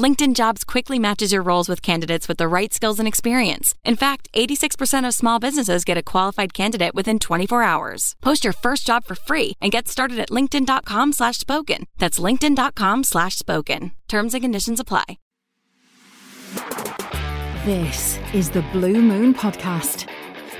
LinkedIn Jobs quickly matches your roles with candidates with the right skills and experience. In fact, 86% of small businesses get a qualified candidate within 24 hours. Post your first job for free and get started at linkedin.com slash spoken. That's linkedin.com slash spoken. Terms and conditions apply. This is the Blue Moon Podcast.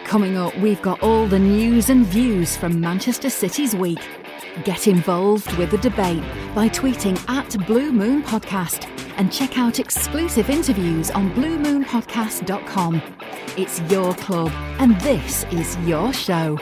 Coming up, we've got all the news and views from Manchester City's week. Get involved with the debate by tweeting at Blue Moon Podcast and check out exclusive interviews on bluemoonpodcast.com. It's your club and this is your show.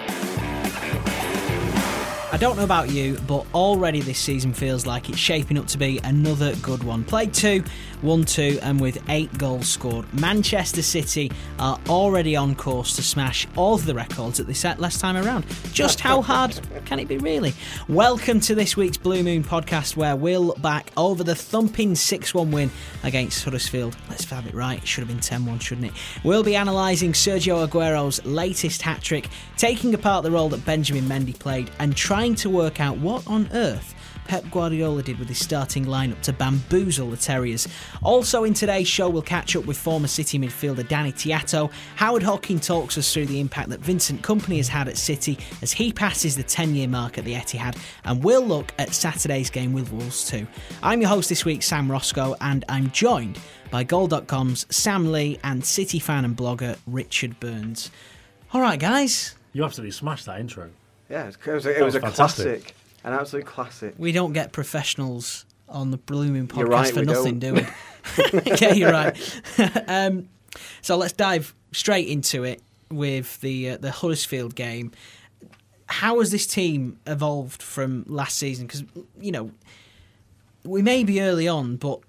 I don't know about you, but already this season feels like it's shaping up to be another good one. Played two, won two, and with eight goals scored. Manchester City are already on course to smash all of the records that they set last time around. Just how hard can it be, really? Welcome to this week's Blue Moon podcast, where we'll look back over the thumping 6 1 win against Huddersfield. Let's have it right, it should have been 10 1, shouldn't it? We'll be analysing Sergio Aguero's latest hat trick, taking apart the role that Benjamin Mendy played, and trying to work out what on earth Pep Guardiola did with his starting lineup to bamboozle the Terriers. Also, in today's show, we'll catch up with former City midfielder Danny Tiatto. Howard Hocking talks us through the impact that Vincent Kompany has had at City as he passes the 10 year mark at the Etihad, and we'll look at Saturday's game with Wolves too. I'm your host this week, Sam Roscoe, and I'm joined by Goal.com's Sam Lee and City fan and blogger Richard Burns. All right, guys. You absolutely smashed that intro. Yeah, it was, it was, was a fantastic. classic, an absolute classic. We don't get professionals on the blooming podcast right, for nothing, don't. do we? yeah, you're right. um, so let's dive straight into it with the uh, the Huddersfield game. How has this team evolved from last season? Because you know we may be early on, but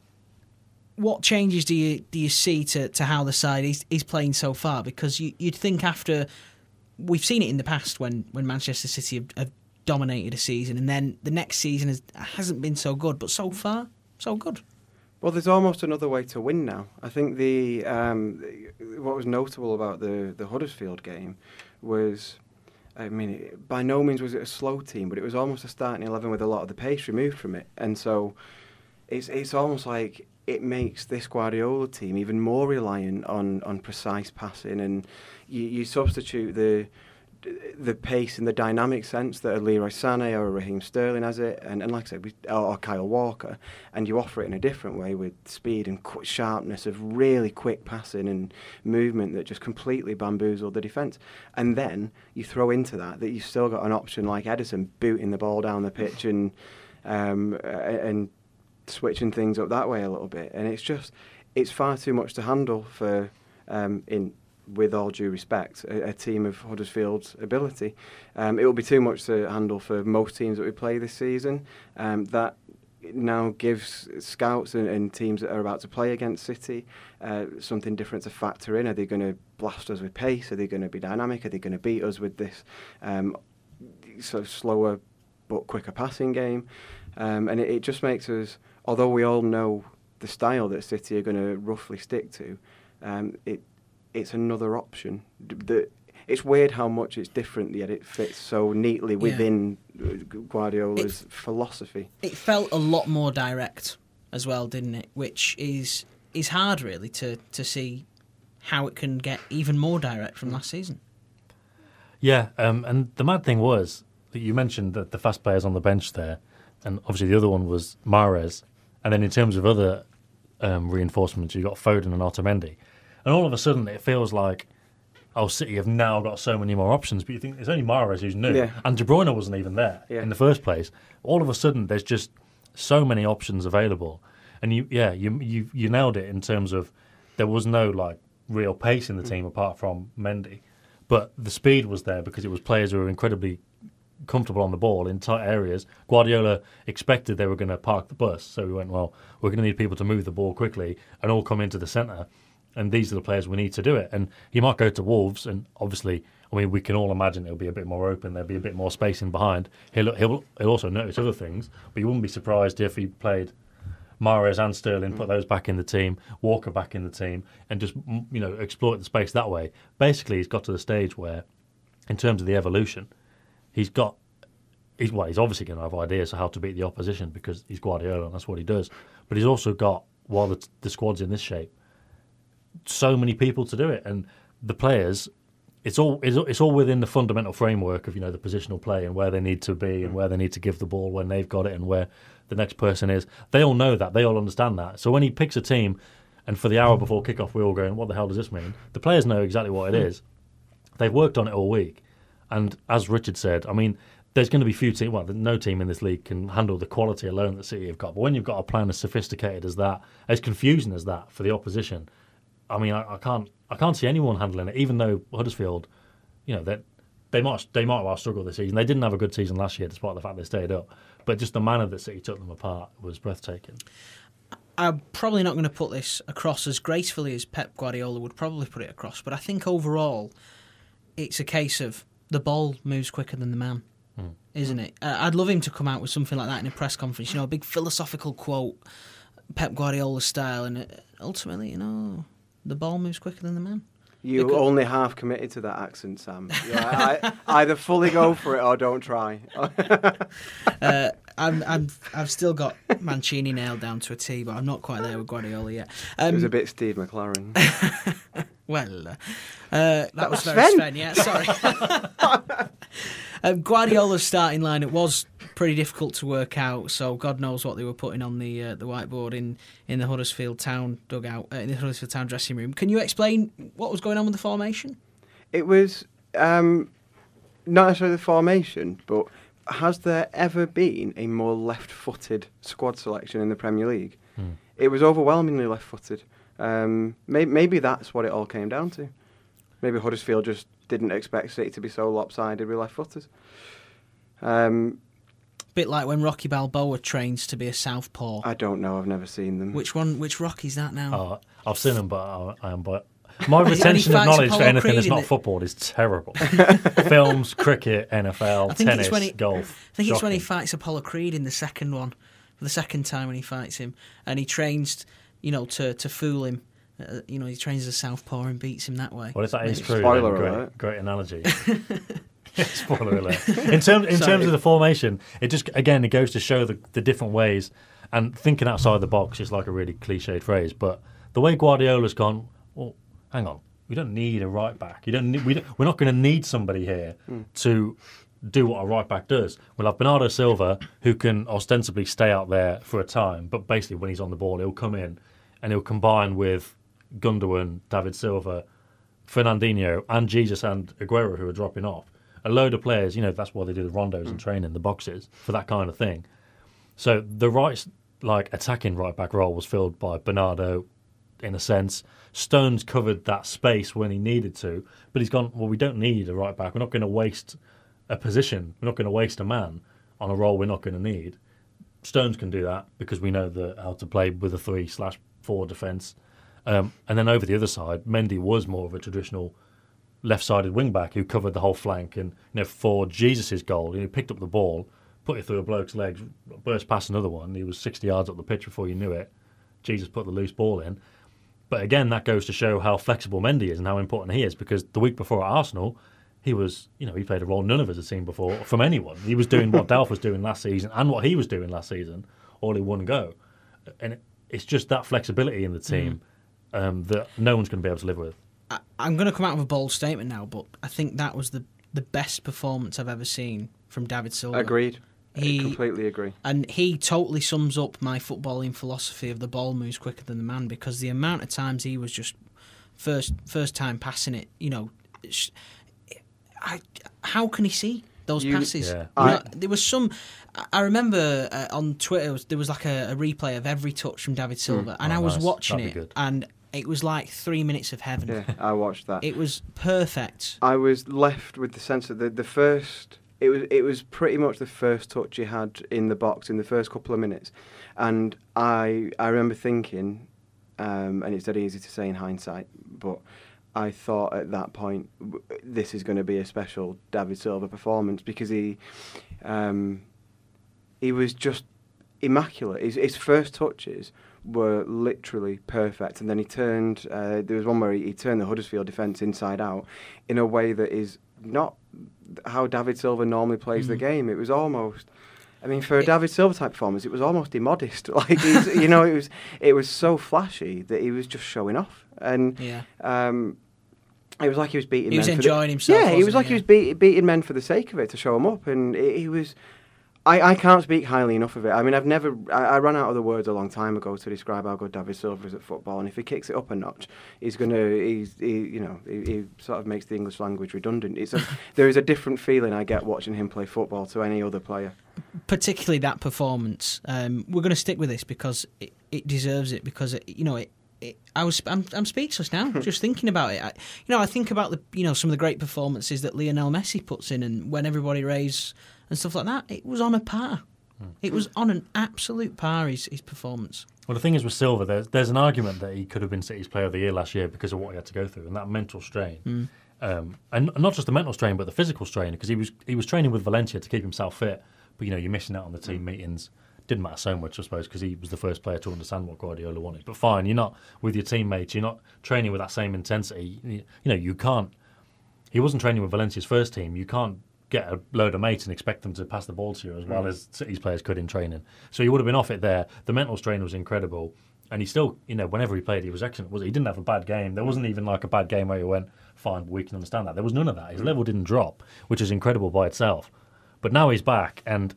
what changes do you do you see to, to how the side is, is playing so far? Because you, you'd think after we've seen it in the past when, when Manchester City have, have dominated a season, and then the next season has, hasn't been so good, but so far so good. Well, there's almost another way to win now. I think the um, what was notable about the the Huddersfield game was, I mean, by no means was it a slow team, but it was almost a starting eleven with a lot of the pace removed from it, and so it's it's almost like it makes this Guardiola team even more reliant on on precise passing, and you, you substitute the the pace and the dynamic sense that a Leroy Sané or a Raheem Sterling has it, and, and like I said, we, or, or Kyle Walker, and you offer it in a different way with speed and qu- sharpness of really quick passing and movement that just completely bamboozled the defence. And then you throw into that that you've still got an option like Ederson booting the ball down the pitch and um, and switching things up that way a little bit, and it's just it's far too much to handle for um, in with all due respect a, a team of Huddersfield's ability. Um, it will be too much to handle for most teams that we play this season. Um, that now gives scouts and, and teams that are about to play against City uh, something different to factor in. Are they going to blast us with pace? Are they going to be dynamic? Are they going to beat us with this um, sort of slower but quicker passing game? Um, and it, it just makes us, although we all know the style that City are going to roughly stick to, um, it it's another option. The, it's weird how much it's different, yet it fits so neatly within uh, Guardiola's philosophy. It felt a lot more direct as well, didn't it? Which is is hard really to to see how it can get even more direct from last season. Yeah, um, and the mad thing was that you mentioned that the fast players on the bench there, and obviously the other one was Mahrez, and then in terms of other um, reinforcements, you got Foden and Otamendi, and all of a sudden it feels like, oh, City have now got so many more options. But you think it's only Mahrez who's new, Yeah. and De Bruyne wasn't even there Yeah. in the first place. All of a sudden, there's just so many options available, and you, yeah, you you you nailed it in terms of there was no like real pace in the mm. team apart from Mendy. But the speed was there because it was players who were incredibly comfortable on the ball in tight areas. Guardiola expected they were going to park the bus, so we went, well, we're going to need people to move the ball quickly and all come into the centre. And these are the players we need to do it. And he might go to Wolves, and obviously, I mean, we can all imagine it'll be a bit more open. There'll be a bit more space in behind. He'll he'll, he'll also notice other things, but you wouldn't be surprised if he played Mahrez and Sterling, put those back in the team, Walker back in the team, and just you know exploit the space that way. Basically, he's got to the stage where, in terms of the evolution, he's got. He's, well, he's obviously going to have ideas of how to beat the opposition because he's Guardiola and that's what he does. But he's also got, while the, the squad's in this shape, so many people to do it, and the players. It's all it's, it's all within the fundamental framework of you know the positional play and where they need to be and hmm. where they need to give the ball when they've got it and where the next person is. They all know that. They all understand that. So when he picks a team, and for the hour hmm. before kickoff, we're all going, "What the hell does this mean?" The players know exactly what it hmm. is. They've worked on it all week, and as Richard said, I mean, there's going to be few teams. Well, no team in this league can handle the quality alone that City have got. But when you've got a plan as sophisticated as that, as confusing as that for the opposition, I mean, I, I can't, I can't see anyone handling it. Even though Huddersfield, you know, that they might, they might well struggle this season. They didn't have a good season last year, despite the fact they stayed up. But just the manner that City took them apart was breathtaking. I'm probably not going to put this across as gracefully as Pep Guardiola would probably put it across, but I think overall it's a case of the ball moves quicker than the man, isn't it? Uh, I'd love him to come out with something like that in a press conference, you know, a big philosophical quote, Pep Guardiola style, and uh, ultimately, you know, the ball moves quicker than the man. You Because- only half committed to that accent, Sam. Yeah, I, either fully go for it or don't try. Uh, I'm, I'm, I've still got Mancini nailed down to a T, but I'm not quite there with Guardiola yet. it was Um, a bit Steve McClaren. Well, uh, that, was was very Sven. Sven. Yeah, sorry. Um, Guardiola's starting line it was pretty difficult to work out. So God knows what they were putting on the uh, the whiteboard in, in the Huddersfield Town dugout uh, in the Huddersfield Town dressing room. Can you explain what was going on with the formation? It was um, not necessarily the formation, but has there ever been a more left-footed squad selection in the Premier League? It was overwhelmingly left-footed. Um, may- maybe that's what it all came down to. Maybe Huddersfield just didn't expect City to be so lopsided with left-footers. Um, bit like when Rocky Balboa trains to be a southpaw. I don't know. I've never seen them. Which one? Which Rocky's that now? Oh, I've seen them, but I, I am. But my retention of knowledge for anything that's not it. football is terrible. Films, cricket, NFL, I think tennis, it's when he, golf. I think it's when he fights Apollo Creed in the second one, for the second time when he fights him, and he trains, you know, to to fool him. Uh, you know, he trains as a southpaw and beats him that way. Well, if that is true, Spoiler then great, alert. great analogy. Spoiler alert. In terms, in Sorry. terms of the formation, it just again it goes to show the, the different ways. And thinking outside the box is like a really cliched phrase, but the way Guardiola's gone. Well, hang on, we don't need a right back. You don't. Need, we don't, we're not going to need somebody here to do what a right back does. We'll have Bernardo Silva, who can ostensibly stay out there for a time, but basically when he's on the ball, he'll come in and he'll combine with Gundogan, David Silva, Fernandinho, and Jesus and Aguero, who are dropping off. A load of players, you know, that's why they do the rondos and mm. training, the boxes, for that kind of thing. So the right, like attacking right back role was filled by Bernardo, in a sense. Stones covered that space when he needed to, but he's gone. Well, we don't need a right back. We're not going to waste a position. We're not going to waste a man on a role we're not going to need. Stones can do that because we know the, how to play with a three slash four defence. Um, and then over the other side, Mendy was more of a traditional left-sided wing back who covered the whole flank. And you know, for Jesus's goal, he picked up the ball, put it through a bloke's legs, burst past another one. He was 60 yards up the pitch before you knew it. Jesus put the loose ball in. But again, that goes to show how flexible Mendy is and how important he is. Because the week before at Arsenal, he was, you know, he played a role none of us had seen before from anyone. He was doing what Delph was doing last season and what he was doing last season, all in one go. And it's just that flexibility in the team um, that no one's going to be able to live with. I, I'm going to come out with a bold statement now, but I think that was the the best performance I've ever seen from David Silva. Agreed. He- I completely agree. And he totally sums up my footballing philosophy of the ball moves quicker than the man because the amount of times he was just first first time passing it, you know, sh- I, how can he see those You- passes? Yeah. You know, I- there was some. I- I remember uh, on Twitter was- there was like a, a replay of every touch from David Silva, and Oh, I was nice. watching That'd it, good. and it was like three minutes of heaven. Yeah, I watched that. It was perfect. I was left with the sense that the, the first it was it was pretty much the first touch he had in the box in the first couple of minutes, and I I remember thinking, um, and it's dead easy to say in hindsight, but I thought at that point this is going to be a special David Silva performance because he um, he was just immaculate. His, his first touches were literally perfect, and then he turned. Uh, there was one where he, he turned the Huddersfield defence inside out in a way that is not how David Silva normally plays the game. It was almost. I mean, for a David Silva type performance, it was almost immodest. Like he's, you know, it was it was so flashy that he was just showing off, and Yeah. um, it was like he was beating. He was men for the- enjoying himself, Yeah, he was like he? he was beat, beating men for the sake of it to show them up, and he was. I, I can't speak highly enough of it. I mean, I've never. I, I ran out of the words a long time ago to describe how good David Silva is at football, and if he kicks it up a notch, he's gonna. He's he, you know he, he sort of makes the English language redundant. It's a, there is a different feeling I get watching him play football to any other player. particularly that performance. Um, we're going to stick with this because it, it deserves it. Because it, you know, it, it, I was I'm, I'm speechless now just thinking about it. I, you know, I think about the you know some of the great performances that Lionel Messi puts in, and when everybody raves and stuff like that, it was on a par. Hmm. It was on an absolute par. His, his performance. Well, the thing is with Silva, there's, there's an argument that he could have been City's Player of the Year last year because of what he had to go through and that mental strain, hmm. um, and not just the mental strain, but the physical strain because he was he was training with Valencia to keep himself fit, but you know you're missing out on the team hmm. meetings. Didn't matter so much, I suppose, because he was the first player to understand what Guardiola wanted. But fine, you're not with your teammates. You're not training with that same intensity. You know, you can't. He wasn't training with Valencia's first team. You can't get a load of mates and expect them to pass the ball to you as well mm. as City's players could in training. So he would have been off it there. The mental strain was incredible, and he still, you know, whenever he played, he was excellent. Was he? he didn't have a bad game. There wasn't even like a bad game where he went, "Fine, we can understand that." There was none of that. His mm. level didn't drop, which is incredible by itself. But now he's back, and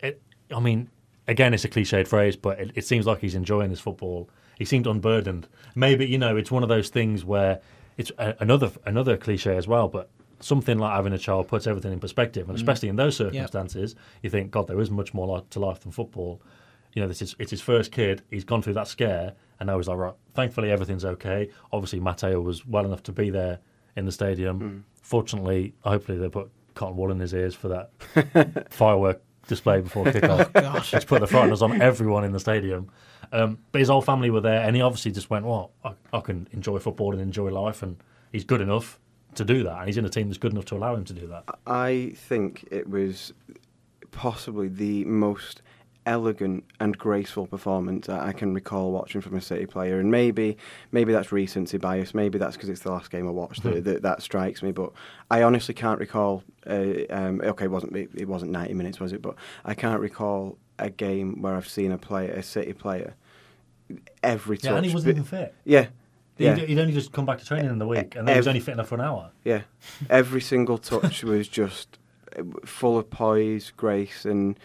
it. I mean, again, it's a cliched phrase, but it, it seems like he's enjoying his football. He seemed unburdened. Maybe you know, it's one of those things where it's a, another another cliche as well, but something like having a child puts everything in perspective, and especially in those circumstances, you think, God, there is much more to life than football. You know, this is it's his first kid. He's gone through that scare, and now he's like, right. Thankfully, everything's okay. Obviously, Matteo was well enough to be there in the stadium. Fortunately, hopefully, they put cotton wool in his ears for that firework display before kickoff. gosh. Which put the frighteners on everyone in the stadium. Um, but his whole family were there, and he obviously just went, "Well, I, I can enjoy football and enjoy life," and he's good enough to do that, and he's in a team that's good enough to allow him to do that. I think it was possibly the most elegant and graceful performance I I can recall watching from a City player, and maybe maybe that's recency bias, maybe that's because it's the last game I watched that, that that strikes me. But I honestly can't recall. Uh, um, okay, it wasn't it, it wasn't ninety minutes, was it? But I can't recall a game where I've seen a player, a City player, every touch. Yeah, and he wasn't but- even fit. Yeah. Yeah. He'd, he'd only just come back to training in the week, and then he was only fit enough for an hour. Yeah, every single touch was just uh, full of poise, grace, and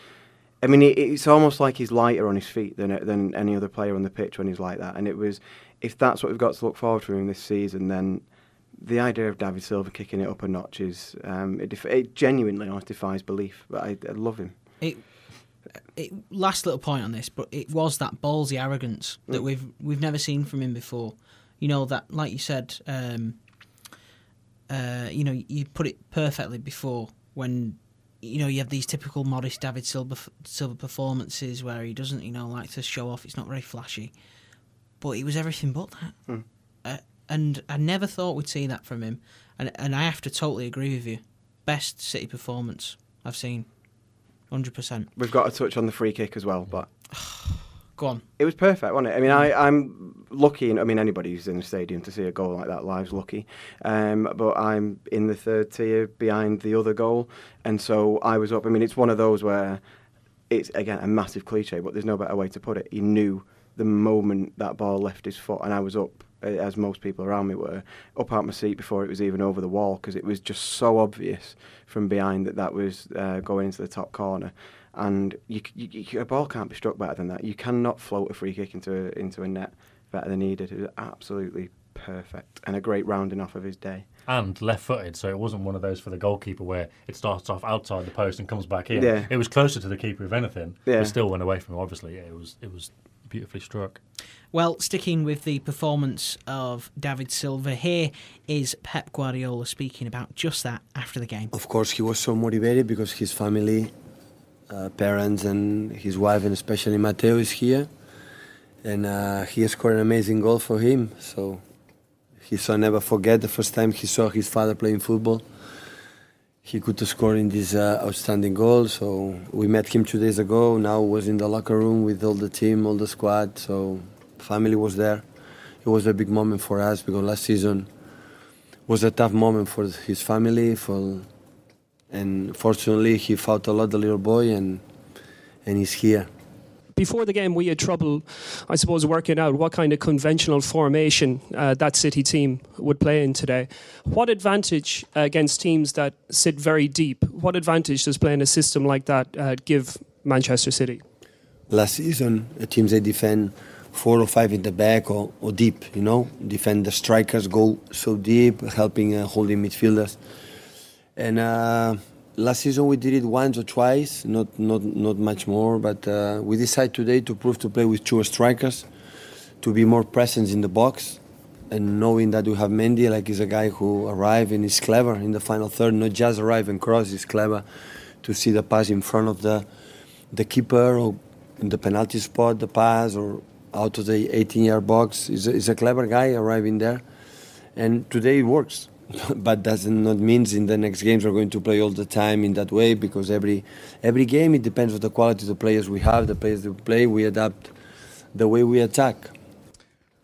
I mean, it, it's almost like he's lighter on his feet than than any other player on the pitch when he's like that. And it was, if that's what we've got to look forward to in this season, then the idea of David Silva kicking it up a notch is it, def- it genuinely almost defies belief. But I, I love him. It, it, last little point on this, but it was that ballsy arrogance that we've we've never seen from him before. You know that, like you said, um, uh, you know you put it perfectly before when you know you have these typical modest David Silva Silva performances where he doesn't you know like to show off. It's not very flashy, but he was everything but that. Uh, and I never thought we'd see that from him. And and I have to totally agree with you. Best City performance I've seen, hundred percent. We've got to touch on the free kick as well, but Go on. It was perfect, wasn't it? I mean, I, I'm lucky. I mean, anybody who's in the stadium to see a goal like that live's lucky. Um, but I'm in the third tier behind the other goal, and so I was up. I mean, it's one of those where it's again a massive cliche, but there's no better way to put it. He knew the moment that ball left his foot, and I was up, as most people around me were, up out my seat before it was even over the wall because it was just so obvious from behind that that was uh, going into the top corner. And you, you, you, a ball can't be struck better than that. You cannot float a free kick into a, into a net better than he did. It was absolutely perfect and a great rounding off of his day. And left-footed, so it wasn't one of those for the goalkeeper where it starts off outside the post and comes back in. Yeah. It was closer to the keeper, if anything. Yeah. But still went away from him. Obviously, it was it was beautifully struck. Well, sticking with the performance of David Silva, here is Pep Guardiola speaking about just that after the game. Of course, he was so motivated because his family, uh, parents, and his wife, and especially Mateo, is here. And uh, he scored an amazing goal for him. So he shall never forget the first time he saw his father playing football. he could score in this uh, outstanding goal. So we met him two days ago. Now was in the locker room with all the team, all the squad. So family was there. It was a big moment for us because last season was a tough moment for his family. For and fortunately he fought a lot, the little boy, and and he's here before the game, we had trouble, I suppose, working out what kind of conventional formation uh, that City team would play in today. What advantage uh, against teams that sit very deep? What advantage does playing a system like that uh, give Manchester City? Last season, the teams they defend four or five in the back or, or deep, you know, defend the strikers, go so deep, helping uh, holding midfielders. And uh, last season we did it once or twice, not not not much more. But uh, we decided today to prove to play with two strikers, to be more present in the box, and knowing that we have Mendy, like he's a guy who arrived and is clever in the final third, not just arrive and cross. He's clever to see the pass in front of the the keeper or in the penalty spot, the pass or out of the 18-yard box. He's a, he's a clever guy arriving there, and today it works. but does not means in the next games we're going to play all the time in that way because every every game it depends on the quality of the players we have, the players we play. We adapt the way we attack.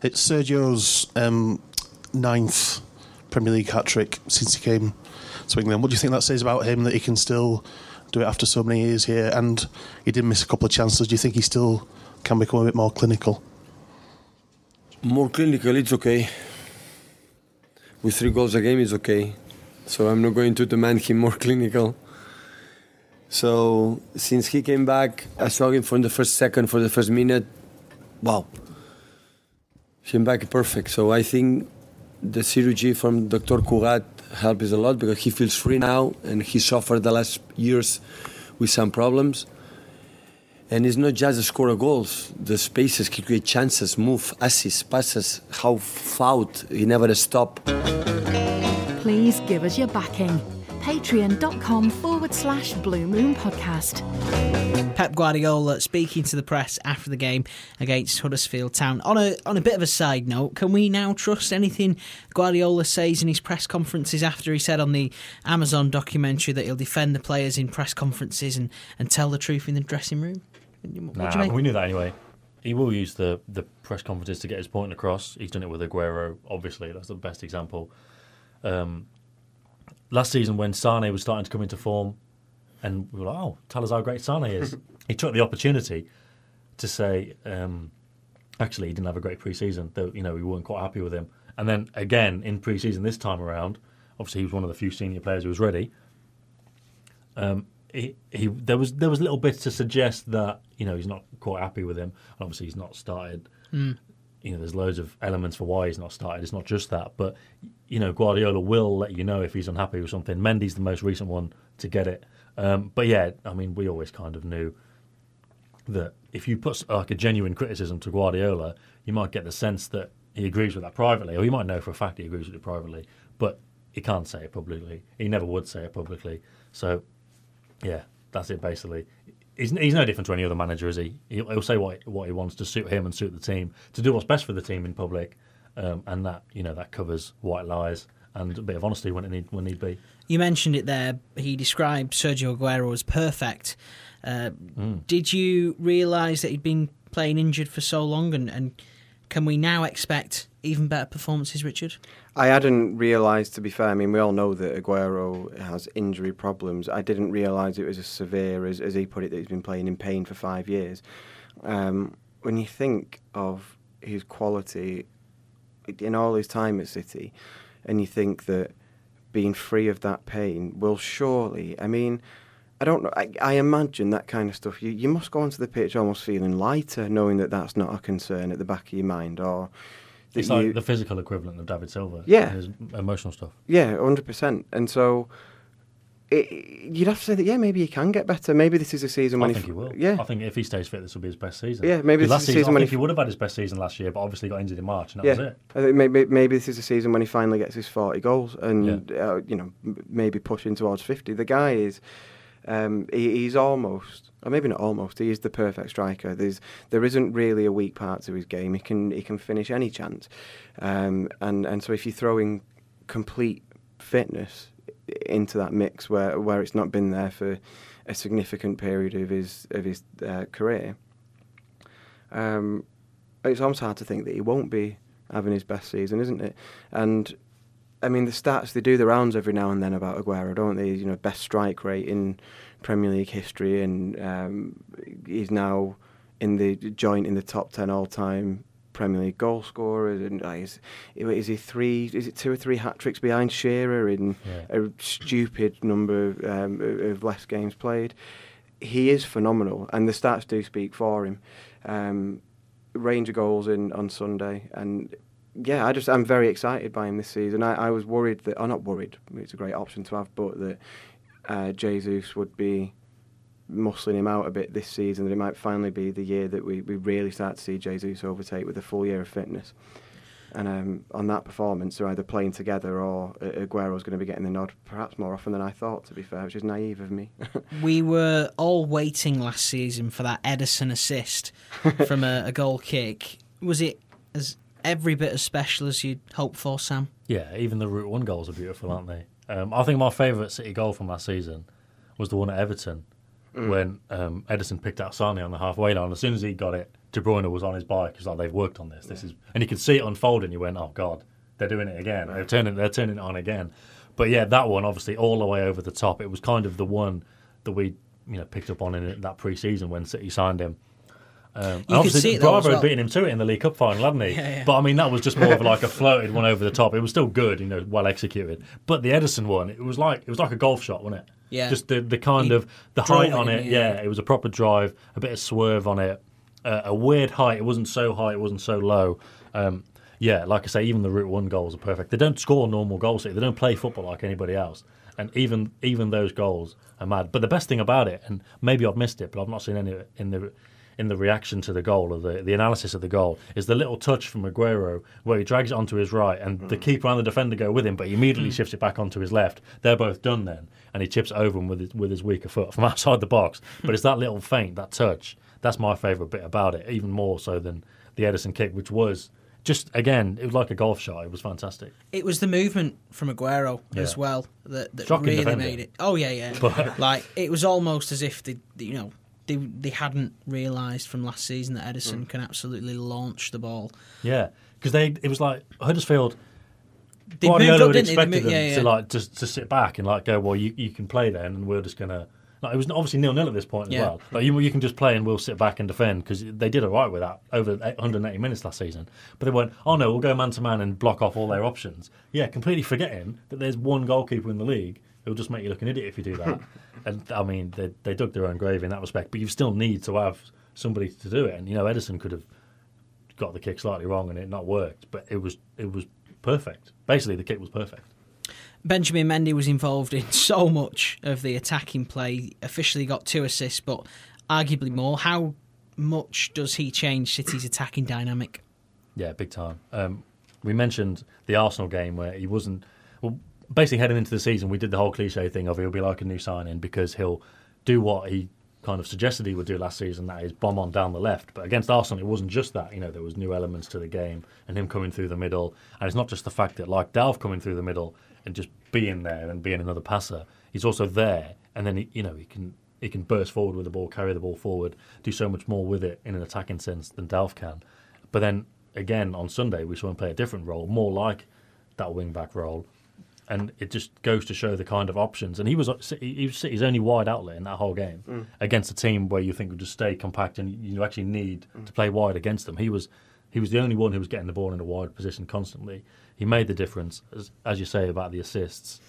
It's Sergio's um, ninth Premier League hat trick since he came to England. What do you think that says about him that he can still do it after so many years here? And he did miss a couple of chances. Do you think he still can become a bit more clinical? More clinical, it's okay with three goals a game is okay. So I'm not going to demand him more clinical. So since he came back, I saw him from the first second, for the first minute. Wow, came back perfect. So I think the surgery from Dr. Cugat helps a lot because he feels free now and he suffered the last years with some problems. And it's not just the score of goals. The spaces he create chances, move, assists, passes, how fouled, he never stop. Please give us your backing. Patreon.com forward slash Blue Moon Podcast. Pep Guardiola speaking to the press after the game against Huddersfield Town. On a on a bit of a side note, can we now trust anything Guardiola says in his press conferences after he said on the Amazon documentary that he'll defend the players in press conferences and, and tell the truth in the dressing room? Nah, we knew that anyway. He will use the, the press conferences to get his point across. He's done it with Aguero, obviously. That's the best example. Um, last season, when Sane was starting to come into form, and we were like, oh, tell us how great Sane is. he took the opportunity to say, um, actually, he didn't have a great preseason. Though you know we weren't quite happy with him. And then again in preseason this time around, obviously he was one of the few senior players who was ready. Um, he, he there was there was little bits to suggest that you know he's not quite happy with him. Obviously, he's not started. Mm. You know, there's loads of elements for why he's not started. It's not just that, but you know, Guardiola will let you know if he's unhappy with something. Mendy's the most recent one to get it. Um, but yeah, I mean, we always kind of knew that if you put like a genuine criticism to Guardiola, you might get the sense that he agrees with that privately, or you might know for a fact he agrees with it privately, but he can't say it publicly. He never would say it publicly. So yeah, that's it basically. He's, he's no different to any other manager, is he? He'll, he'll, say what what he wants to suit him and suit the team, to do what's best for the team in public, um, and that you know that covers white lies and a bit of honesty when it need when need be. You mentioned it there. He described Sergio Aguero as perfect. Uh, mm. Did you realise that he'd been playing injured for so long, and, and can we now expect even better performances, Richard? I hadn't realised, to be fair, I mean, we all know that Aguero has injury problems. I didn't realise it was as severe as, as he put it, that he's been playing in pain for five years. Um, when you think of his quality in all his time at City, and you think that being free of that pain will surely, I mean, I don't know. I, I, imagine that kind of stuff. You you must go onto the pitch almost feeling lighter, knowing that that's not a concern at the back of your mind, or it's like the physical equivalent of David Silva. Yeah, his emotional stuff. Yeah, hundred percent. And so. It, you'd have to say that yeah, maybe he can get better. Maybe this is a season when I think he, he will. Yeah, I think if he stays fit, this will be his best season. Yeah, maybe this last is a season, season when he, he, would have had his best season last year, but obviously got injured in March, and that yeah, was it. I think maybe maybe this is a season when he finally gets his forty goals, and yeah. uh, you know maybe pushing towards fifty. The guy is um, he, he's almost, or maybe not almost, he is the perfect striker. There's there isn't really a weak part to his game. He can he can finish any chance, um, and and so if you throw in complete fitness into that mix where where it's not been there for a significant period of his of his uh, career. Um, it's almost hard to think that he won't be having his best season, isn't it? And I mean, the stats they do the rounds every now and then about Aguero, don't they? You know, best strike rate in Premier League history, and um, he's now in the joint in the top ten all time Premier League goal scorers. And uh, is, is he three? Is it two or three hat tricks behind Shearer in Yeah. a stupid number um, of less games played? He is phenomenal, and the stats do speak for him. Um, range of goals in on Sunday, and yeah, I just I'm very excited by him this season. I, I was worried that, I'm not worried. It's a great option to have, but that uh, Jesus would be muscling him out a bit this season. That it might finally be the year that we, we really start to see Jesus overtake with a full year of fitness. And um, on that performance, they're either playing together or Aguero's going to be getting the nod, perhaps more often than I thought. To be fair, which is naive of me. We were all waiting last season for that Ederson assist from a, a goal kick. Was it as every bit as special as you'd hope for, Sam? Yeah, even the Route 1 goals are beautiful, aren't they? Um, I think my favourite City goal from last season was the one at Everton when um, Ederson picked out Sane on the halfway line. As soon as he got it, De Bruyne was on his bike. He's like, they've worked on this. This is, And you could see it unfolding. You went, oh, God, they're doing it again. They're turning, they're turning it on again. But yeah, that one, obviously, all the way over the top. It was kind of the one that we you know picked up on in that pre-season when City signed him. Um, and obviously, see it though as Bravo well. beaten him to it in the League Cup final, hadn't he? Yeah, yeah. But I mean, that was just more of like a floated one over the top. It was still good, you know, well executed. But the Ederson one, it was like it was like a golf shot, wasn't it? Yeah. Just the the kind He of the height on it. the Yeah. it was a proper drive, a bit of swerve on it, uh, a weird height. It wasn't so high, it wasn't so low. Um, yeah, like I say, even the Route One goals are perfect. They don't score normal goals. They don't play football like anybody else. And even even those goals are mad. But the best thing about it, and maybe I've missed it, but I've not seen any of it in the in the reaction to the goal or the, the analysis of the goal, is the little touch from Aguero where he drags it onto his right and the hmm. keeper and the defender go with him, but he immediately hmm. shifts it back onto his left. They're both done then, and he chips over him with his, with his weaker foot from outside the box. Hmm. But it's that little feint, that touch, that's my favourite bit about it, even more so than the Ederson kick, which was just again, it was like a golf shot. It was fantastic. It was the movement from Aguero as well that, that Shocking really defender. made it. Oh yeah, yeah. like it was almost as if the you know, they they hadn't realised from last season that Ederson Mm. can absolutely launch the ball. Yeah, because they it was like Huddersfield. They Guardiola up, would didn't they? They expected them yeah, yeah. to like just to sit back and like go, well, you, you can play then, and we're just gonna. Like, it was obviously nil nil at this point as well. Like you, you can just play and we'll sit back and defend because they did all right with that over 180 minutes last season. But they went, oh no, we'll go man to man and block off all their options. Yeah, completely forgetting that there's one goalkeeper in the league who'll just make you look an idiot if you do that. and I mean, they they dug their own grave in that respect. But you still need to have somebody to do it. And you know, Ederson could have got the kick slightly wrong and it not worked, but it was it was perfect. Basically, the kick was perfect. Benjamin Mendy was involved in so much of the attacking play. Officially got two assists, but arguably more. How much does he change City's attacking dynamic? Yeah, big time. Um, we mentioned the Arsenal game where he wasn't. Basically heading into the season, we did the whole cliche thing of he'll be like a new signing because he'll do what he kind of suggested he would do last season, that is bomb on down the left. But against Arsenal, it wasn't just that. You know, there was new elements to the game and him coming through the middle. And it's not just the fact that like Delph coming through the middle and just being there and being another passer. He's also there, and then he, you know he can he can burst forward with the ball, carry the ball forward, do so much more with it in an attacking sense than Delph can. But then again on Sunday, we saw him play a different role, more like that wing back role, and it just goes to show the kind of options. And he was he was City's only wide outlet in that whole game mm. against a team where you think would just stay compact and you actually need mm. to play wide against them. He was he was the only one who was getting the ball in a wide position constantly. He made the difference, as, as you say about the assists.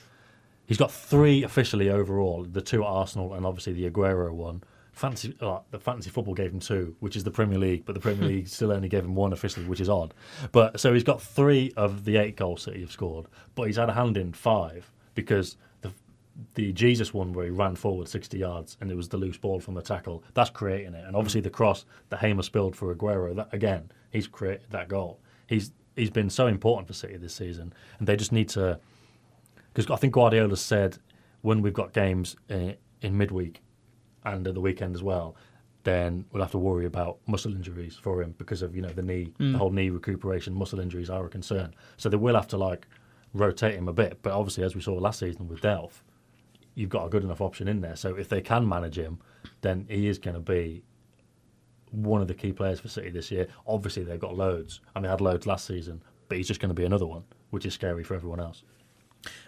He's got three officially overall: the two at Arsenal and obviously the Aguero one. Fancy, uh, the fantasy football gave him two, which is the Premier League, but the Premier League still only gave him one officially, which is odd. But so he's got three of the eight goals that he's scored, but he's had a hand in five because the the Jesus one where he ran forward 60 yards and it was the loose ball from the tackle, that's creating it. And obviously the cross that Hamer spilled for Aguero, that again, he's created that goal. He's he's been so important for City this season, and they just need to because I think Guardiola said when we've got games uh, in midweek and at the weekend as well, then we'll have to worry about muscle injuries for him because of you know the knee, the mm. whole knee recuperation. Muscle injuries are a concern, so they will have to like rotate him a bit. But obviously, as we saw last season with Delph, you've got a good enough option in there. So if they can manage him, then he is going to be one of the key players for City this year. Obviously, they've got loads, and they had loads last season, but he's just going to be another one, which is scary for everyone else.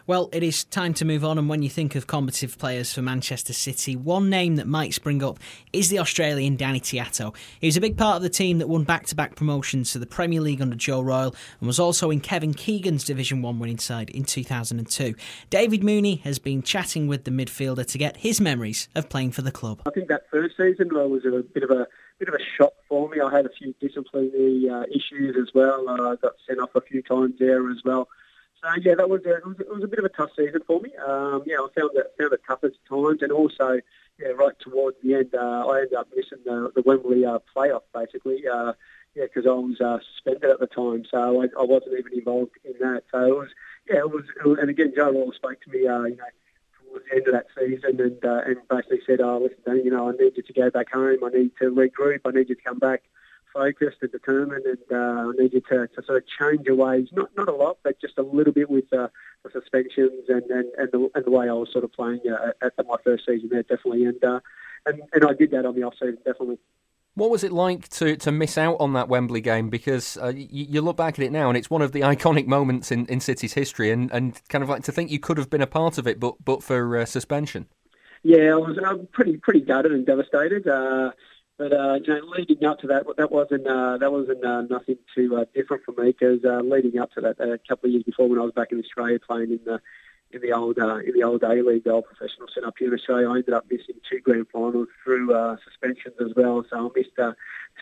Well, it is time to move on, and when you think of combative players for Manchester City, one name that might spring up is the Australian Danny Tiatto. He was a big part of the team that won back to back promotions to the Premier League under Joe Royle and was also in Kevin Keegan's Division 1 winning side in 2002. David Mooney has been chatting with the midfielder to get his memories of playing for the club. I think that first season was a bit of a bit of a shock for me. I had a few disciplinary uh, issues as well. Uh, I got sent off a few times there as well. So yeah, that was a, it was, it was a bit of a tough season for me. Um, yeah, I found it found it tough at times, and also yeah, right towards the end, uh, I ended up missing the, the Wembley uh, playoff basically. Uh, yeah, because I was uh, suspended at the time, so I, I wasn't even involved in that. So it was yeah, it was, it was and again, Joe Royle spoke to me, uh, you know, towards the end of that season, and uh, and basically said, "Oh, listen, you know, I need you to go back home. I need to regroup. I need you to come back." Focused and determined, and uh, I need you to, to sort of change your ways. Not not a lot, but just a little bit with uh, the suspensions and, and, and, the, and the way I was sort of playing uh, at, at my first season there, definitely. And, uh, and and I did that on the off season, definitely. What was it like to, to miss out on that Wembley game? Because uh, you, you, look back at it now, and it's one of the iconic moments in, in City's history, and, and kind of like to think you could have been a part of it, but but for uh, suspension. Yeah, I was uh, pretty pretty gutted and devastated. Uh, but uh, you know, leading up to that, that wasn't uh, that wasn't uh, nothing too uh, different for me because uh, leading up to that, a couple of years before, when I was back in Australia playing in the in the old uh, in the old A League, the old professional set up here in Australia, I ended up missing two grand finals through uh, suspensions as well. So I missed uh,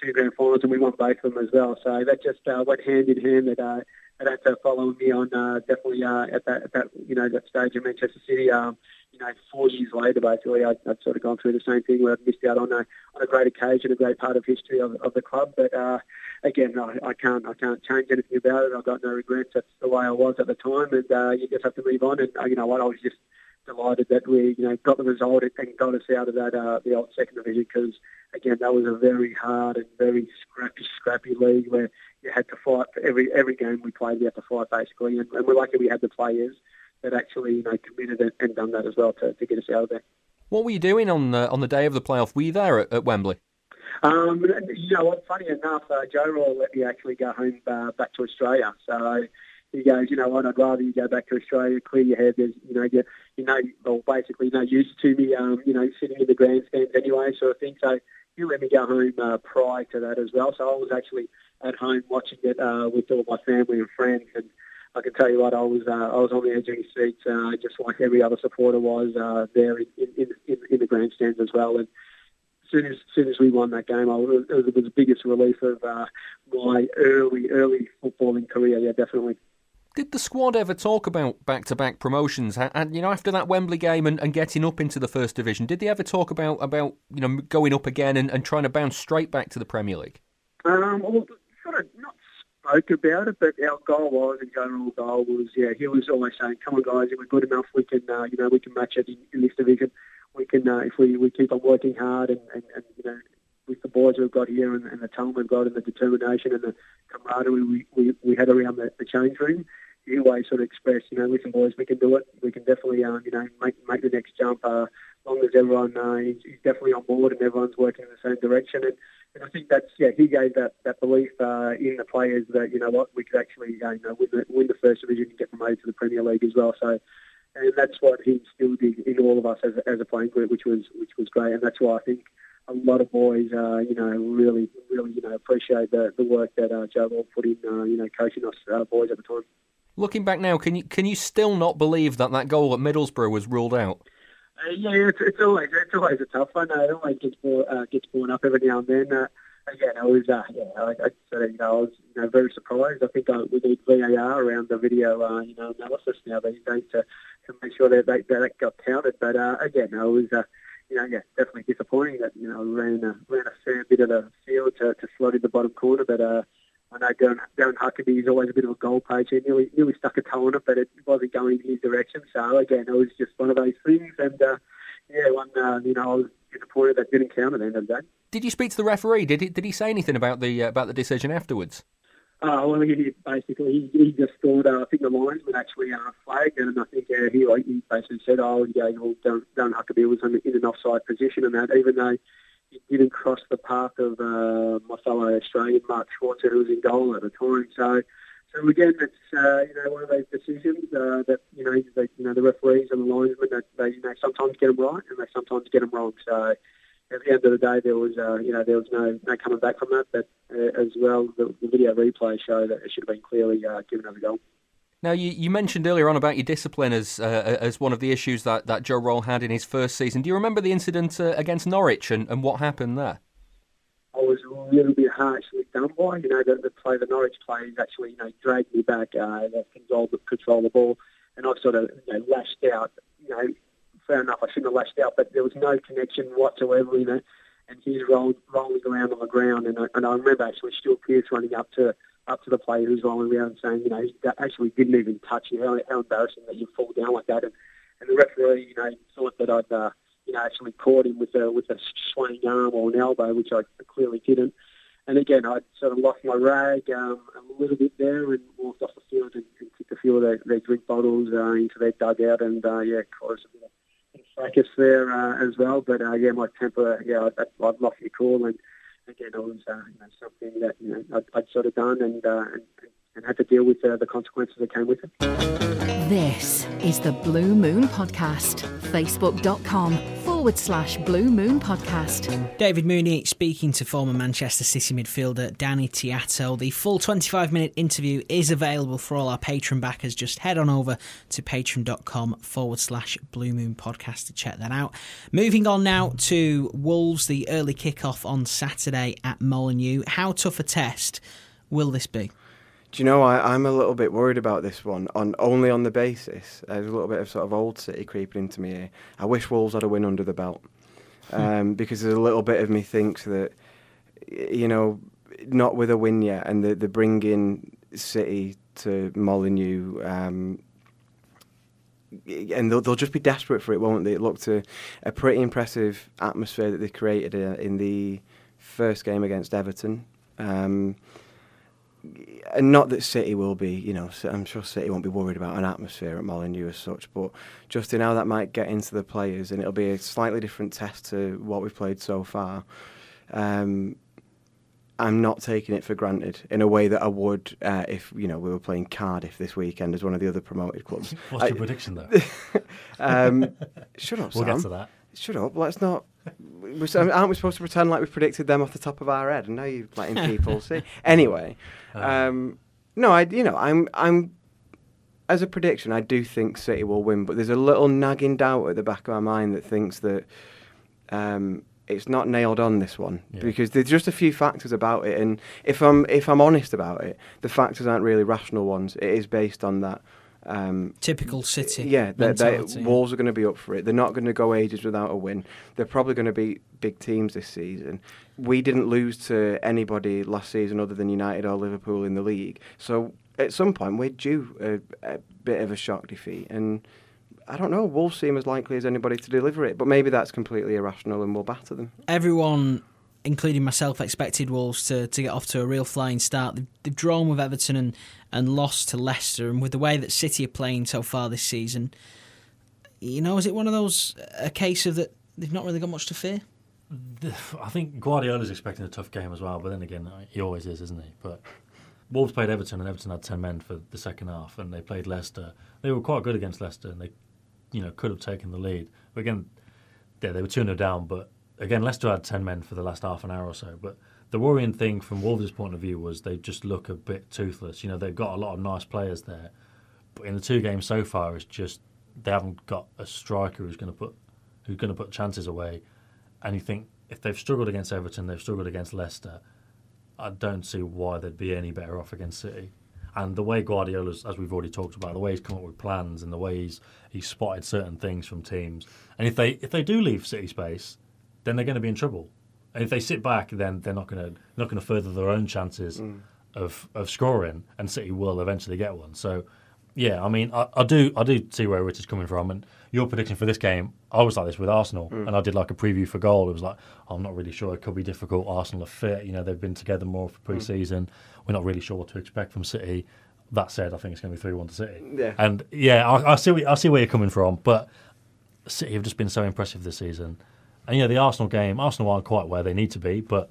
two grand finals, and we won both of them as well. So that just uh, went hand in hand. That that had to follow me on uh, definitely uh, at that at that you know that stage in Manchester City. Um, you know, four years later, basically, I, I'd sort of gone through the same thing where I'd missed out on a on a great occasion, a great part of history of, of the club. But uh, again, I, I can't I can't change anything about it. I've got no regrets. That's the way I was at the time, and uh, you just have to move on. And uh, you know what, I was just delighted that we you know got the result and got us out of that uh, the old second division because again that was a very hard and very scrappy scrappy league where you had to fight for every every game we played. We had to fight basically, and, and we're lucky we had the players that actually you know committed it and done that as well to, to get us out of there. What were you doing on the, on the day of the playoff? Were you there at, at Wembley? Um, you know what? Funny enough, uh, Joe Royle let me actually go home uh, back to Australia. So he goes, you know what? I'd rather you go back to Australia, clear your head. There's, you know, you, you know, well, basically no use to me, um, you know, sitting in the grandstands anyway, sort of thing. So he let me go home uh, prior to that as well. So I was actually at home watching it uh, with all my family and friends, and I can tell you what, I was uh, I was on the edge of my seat, uh, just like every other supporter was uh, there in, in, in, in the grandstands as well. And soon as, soon as we won that game, I it was, it was the biggest relief of uh, my early early footballing career. Yeah, definitely. Did the squad ever talk about back-to-back promotions? And you know, after that Wembley game and, and getting up into the first division, did they ever talk about about you know going up again and, and trying to bounce straight back to the Premier League? Um, well, sort of not spoke about it, but our goal was, and general goal was, yeah, he was always saying, "Come on, guys, if we're good enough, we can, uh, you know, we can match it in, in this division. We can, uh, if we, we keep on working hard, and, and, and you know, with the boys we've got here, and, and the talent we've got, and the determination and the camaraderie we, we, we had around the, the change room." He always sort of expressed, you know, listen, boys, we can do it. We can definitely, um, you know, make make the next jump. Uh, as long as everyone uh, is, is definitely on board and everyone's working in the same direction. And and I think that's yeah, he gave that that belief uh, in the players that you know what we could actually uh, you know win the win the first division and get promoted to the Premier League as well. So, and that's what he instilled in, in all of us as a, as a playing group, which was which was great. And that's why I think a lot of boys, uh, you know, really really you know appreciate the the work that uh, Joe Royle put in, uh, you know, coaching us uh, boys at the time. Looking back now, can you can you still not believe that that goal at Middlesbrough was ruled out? Uh, yeah, it's, it's always it's always a tough one. Uh, it always gets brought, uh, gets born up every now and then. Uh, again, I was uh, yeah, I, I sort you know I was you know very surprised. I think uh, we need VAR around the video uh, you know analysis now these days to, to make sure that that, that got counted. But uh, again, I was. Uh, you know, yeah, definitely disappointing that you know ran a, ran a fair bit of the field to, to slot in the bottom corner, but uh, I know Darren, Darren Huckerby is always a bit of a goal poacher. Nearly, nearly stuck a toe on it, but it wasn't going in his direction. So again, it was just one of those things. And uh, yeah, one uh, you know I was disappointed that didn't count at the end of the day. Did you speak to the referee? Did he did he say anything about the uh, about the decision afterwards? Uh, well, he basically he, he just thought uh, I think the linesman actually uh, flagged it, and I think uh, he like, he basically said, "Oh, yeah, well, don't don't Huckerby was in, in an offside position," and that even though he didn't cross the path of uh, my fellow Australian Mark Schwarzer, who was in goal at the time. So, so again, it's uh, you know one of those decisions uh, that you know they, you know the referees and the linesmen that they you know sometimes get them right and they sometimes get them wrong. So at the end of the day, there was uh, you know there was no no coming back from that. But uh, as well, the, the video replay show that it should have been clearly uh, given as a goal. Now, you, you mentioned earlier on about your discipline as uh, as one of the issues that, that Joe Royle had in his first season. Do you remember the incident uh, against Norwich and, and what happened there? I was a little bit harshly done by. You know, the, the play, the Norwich players actually, you know, dragged me back. Uh, they controlled the, control the ball, and I sort of, you know, lashed out. You know, fair enough, I shouldn't have lashed out, but there was no connection whatsoever. You know, and he's rolled, rolling around on the ground, and I, and I remember actually Stuart Pearce running up to up to the player who's rolling around saying, you know, he actually didn't even touch you. How, how embarrassing that you fall down like that. And, and the referee, you know, thought that I'd, uh, you know, actually caught him with a with a swaying arm or an elbow, which I clearly didn't. And again, I sort of lost my rag um, a little bit there and walked off the field and, and kicked a few of their, their drink bottles uh, into their dugout and, uh, yeah, caused a bit of fracas there uh, as well. But, uh, yeah, my temper, yeah, I, I'd lost my cool and, again, it was uh, you know, something that you know I'd, I'd sort of done and, uh, and, and had to deal with uh, the consequences that came with it. This is the Blue Moon Podcast. Facebook.com forward slash Blue Moon Podcast. David Mooney speaking to former Manchester City midfielder Danny Tiatto. The full 25 minute interview is available for all our patron backers. Just head on over to patreon.com forward slash Blue Moon Podcast to check that out. Moving on now to Wolves, the early kickoff on Saturday at Molineux. How tough a test will this be? Do you know I, I'm a little bit worried about this one on only on the basis there's a little bit of sort of old City creeping into me here. I wish Wolves had a win under the belt um, because there's a little bit of me thinks that you know not with a win yet and the the bringing City to Molineux. Um, and they'll, they'll just be desperate for it, won't they? It looked a, a pretty impressive atmosphere that they created uh, in the first game against Everton. Um, and not that City will be, you know, I'm sure City won't be worried about an atmosphere at Molineux as such, but just in how that might get into the players, and it'll be a slightly different test to what we've played so far. Um, I'm not taking it for granted in a way that I would uh, if you know we were playing Cardiff this weekend as one of the other promoted clubs. What's your prediction though? um, shut up, We'll Sam. get to that. Shut up. Let's not. we- Aren't we supposed to pretend like we've predicted them off the top of our head? And now you're letting people see. Anyway, um, no, I. You know, I'm. I'm. As a prediction, I do think City will win, but there's a little nagging doubt at the back of my mind that thinks that um, it's not nailed on this one because there's just a few factors about it, and if I'm if I'm honest about it, the factors aren't really rational ones. It is based on that. Um, Typical City. yeah, they they yeah. Wolves are going to be up for it. They're not going to go ages without a win. They're probably going to beat big teams this season. We didn't lose to anybody last season other than United or Liverpool in the league. So at some point we're due a, a bit of a shock defeat, and I don't know. Wolves seem as likely as anybody to deliver it, but maybe that's completely irrational, and we'll batter them. everyone, including myself, expected Wolves to, to get off to a real flying start. They've, they've drawn with Everton and, and lost to Leicester, and with the way that City are playing so far this season, you know, is it one of those a case of that they've not really got much to fear? I think Guardiola's expecting a tough game as well, but then again, he always is, isn't he? But Wolves played Everton, and Everton had ten men for the second half, and they played Leicester. They were quite good against Leicester, and they, you know, could have taken the lead. But again, yeah, they were two 0 down. But again, Leicester had ten men for the last half an hour or so. But the worrying thing from Wolves' point of view was they just look a bit toothless. You know, they've got a lot of nice players there, but in the two games so far, it's just they haven't got a striker who's going to put who's going to put chances away. And you think if they've struggled against Everton, they've struggled against Leicester. I don't see why they'd be any better off against City. And the way Guardiola's, as we've already talked about, the way he's come up with plans and the way he's he's spotted certain things from teams. And if they if they do leave City space, then they're going to be in trouble. And if they sit back, then they're not going to not going to further their own chances mm. of of scoring. And City will eventually get one. So Yeah, I mean, I, I do, I do see where Richard's coming from, and your prediction for this game, I was like this with Arsenal, Mm. and I did like a preview for goal. It was like, I'm not really sure. It could be difficult. Arsenal are fit. You know, they've been together more Mm. for pre-season. We're not really sure what to expect from City. That said, I think it's going to be three-one to City. Yeah. And yeah, I, I see, where- I see where you're coming from, but City have just been so impressive this season. And yeah, the Arsenal game, Arsenal aren't quite where they need to be, but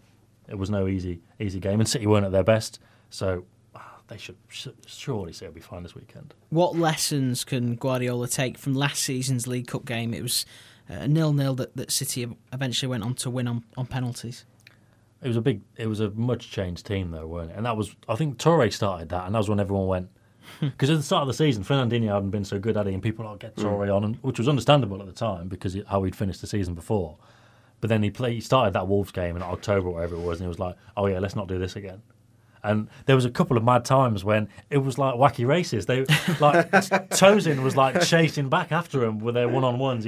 it was no easy, easy game, and City weren't at their best. So they should surely say it'll be fine this weekend. What lessons can Guardiola take from last season's League Cup game? It was uh, a nil-nil that, that City eventually went on to win on, on penalties. It was a big, it was a much changed team though, weren't it? And that was, I think Touré started that, and that was when everyone went. Because at the start of the season, Fernandinho hadn't been so good at it, and people were like, get hmm. Touré on, and, which was understandable at the time because it, how he'd finished the season before. But then he played, he started that Wolves game in October, or whatever it was, and he was like, oh yeah, let's not do this again. And there was a couple of mad times when it was like wacky races. They like Tosin was like chasing back after him with their one on ones.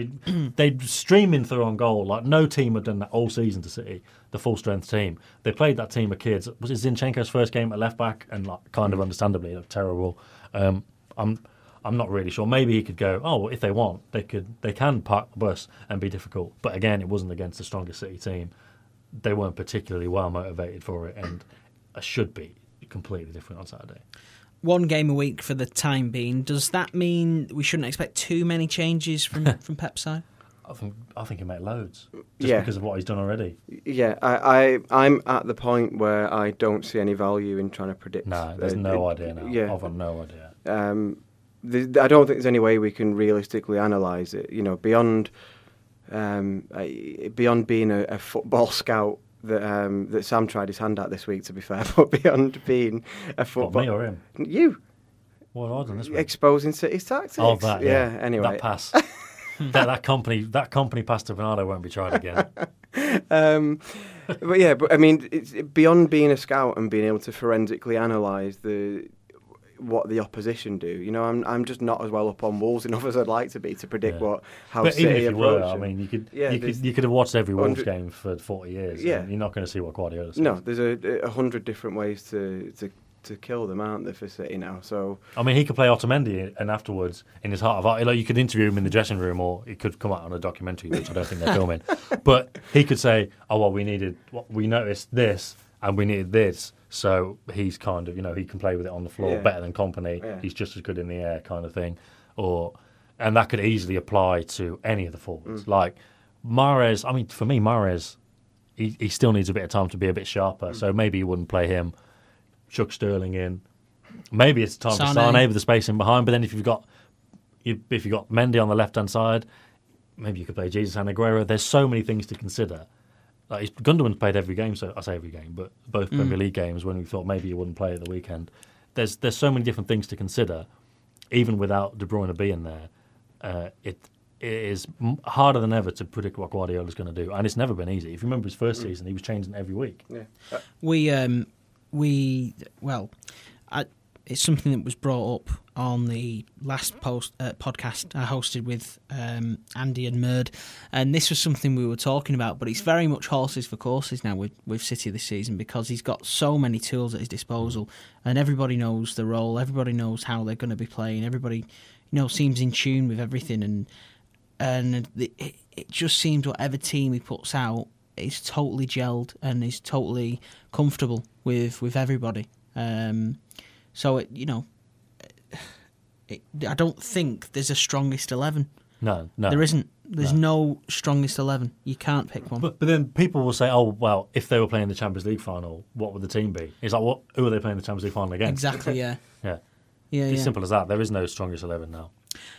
They'd streaming through on goal. Like no team had done that all season to City, the full strength team. They played that team of kids. Was it Zinchenko's first game at left back? And like kind of understandably, looked terrible. Um, I'm I'm not really sure. Maybe he could go. Oh, well, if they want, they could. They can park the bus and be difficult. But again, it wasn't against the strongest City team. They weren't particularly well motivated for it, and it should be completely different on Saturday. One game a week for the time being. Does that mean we shouldn't expect too many changes from from Pep's side? I think I think he made loads just Yeah. because of what he's done already. Yeah, I, I, I'm at the point where I don't see any value in trying to predict. Nah, there's uh, no it- idea now. Yeah, I've got no idea. um, th I don't think there's any way we can realistically analyse it. You know, beyond um, beyond being a, a football scout that um, that Sam tried his hand at this week. To be fair, but beyond being a football, me or him? you What have I done this week? exposing City's tactics. Oh, that yeah. Anyway, that pass. that that Kompany that Kompany pass to Bernardo won't be tried again. um, but yeah, but I mean, it's beyond being a scout and being able to forensically analyse the what the opposition do. You know, I'm I'm just not as well up on Wolves enough as I'd like to be to predict Yeah. what how but City even if you were, I mean, you could Yeah, you could you could have watched every Wolves 100 game for forty years. Yeah. and you're not going to see what Guardiola says. no, there's a, a hundred different ways to, to to kill them, aren't there, for City now? So I mean, he could play Otamendi, and afterwards, in his heart of heart, like you could interview him in the dressing room, or it could come out on a documentary, which I don't think they're filming. But he could say, "Oh well, we needed, we noticed this, and we needed this." So he's kind of, you know, he can play with it on the floor Yeah. better than Kompany. Yeah. He's just as good in the air, kind of thing. Or, and that could easily apply to any of the forwards. Mm. Like Mahrez, I mean, for me, Mahrez, he, he still needs a bit of time to be a bit sharper. Mm. So maybe you wouldn't play him. Chuck Sterling in. Maybe it's time Sane. for Sane with the space in behind. But then if you've got you, if you've got Mendy on the left hand side, maybe you could play Jesus and Aguero. There's so many things to consider. Like he's- Gundogan's played every game, so I say every game, but both Premier League games when we thought maybe he wouldn't play at the weekend. There's there's so many different things to consider, even without De Bruyne being there. Uh, it it is harder than ever to predict what Guardiola's going to do, and it's never been easy. If you remember his first season, he was changing every week. yeah, We um we well, I, it's something that was brought up on the last post uh, podcast I hosted with um, Andy and Murd, and this was something we were talking about. But it's very much horses for courses now with with City this season because he's got so many tools at his disposal, and everybody knows the role. Everybody knows how they're going to be playing. Everybody, you know, seems in tune with everything, and and it, it just seems whatever team he puts out is totally gelled and is totally comfortable with with everybody. Um, so it, you know, it, I don't think there's a strongest eleven. No, no, There isn't. There's No. no. strongest eleven. You can't pick one. But, but then people will say, "Oh, well, if they were playing the Champions League final, what would the team be?" It's like, what? Who are they playing the Champions League final against? exactly. Yeah. Yeah, Yeah. it's yeah. simple as that. There is no strongest eleven now.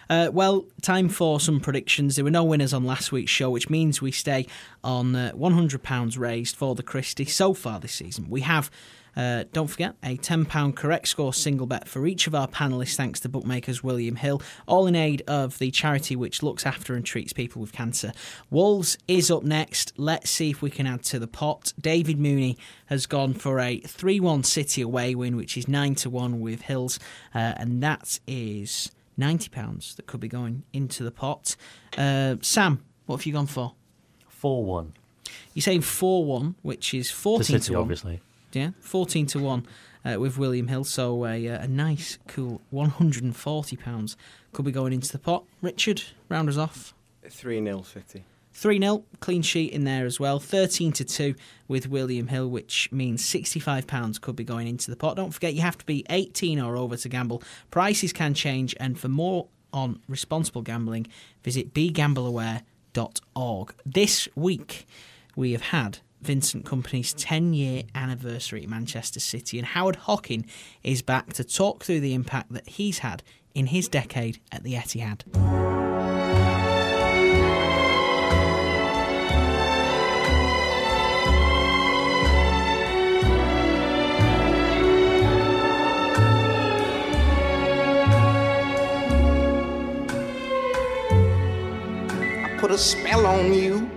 Uh, well, time for some predictions. There were no winners on last week's show, which means we stay on uh, £100 raised for the Christie so far this season. We have, uh, don't forget, a £10 correct score single bet for each of our panellists, thanks to bookmakers William Hill, all in aid of the charity which looks after and treats people with cancer. Wolves is up next. Let's see if we can add to the pot. David Mooney has gone for a 3 1 City away win, which is 9 to 1 with Hills, uh, and that is. £90 that could be going into the pot. Uh, Sam, what have you gone for? Four one You're saying 4 1, which is to 14 City, to 1. obviously. Yeah, 14 to 1 uh, with William Hill. So a, uh, a nice, cool £140 could be going into the pot. Richard, round us off. 3 0 City. 3 0, clean sheet in there as well. 13 to 2 with William Hill, which means £65 could be going into the pot. Don't forget, you have to be 18 or over to gamble. Prices can change, and for more on responsible gambling, visit begambleaware.org. This week, we have had Vincent Kompany's 10 year anniversary at Manchester City, and Howard Hockin is back to talk through the impact that he's had in his decade at the Etihad. I put a spell on you.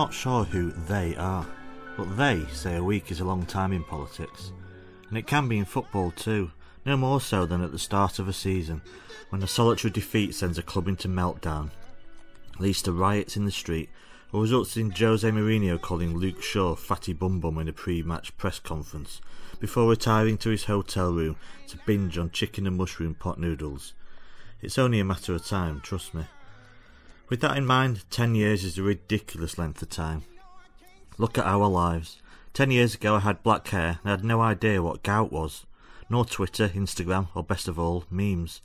Not sure who they are, but they say a week is a long time in politics. And it can be in football too, no more so than at the start of a season, when a solitary defeat sends a club into meltdown, leads to riots in the street, or results in Jose Mourinho calling Luke Shaw fatty bum bum in a pre-match press conference, before retiring to his hotel room to binge on chicken and mushroom pot noodles. It's only a matter of time, trust me. With that in mind, 10 years is a ridiculous length of time. Look at our lives. 10 years ago I had black hair and I had no idea what gout was. Nor Twitter, Instagram, or best of all, memes.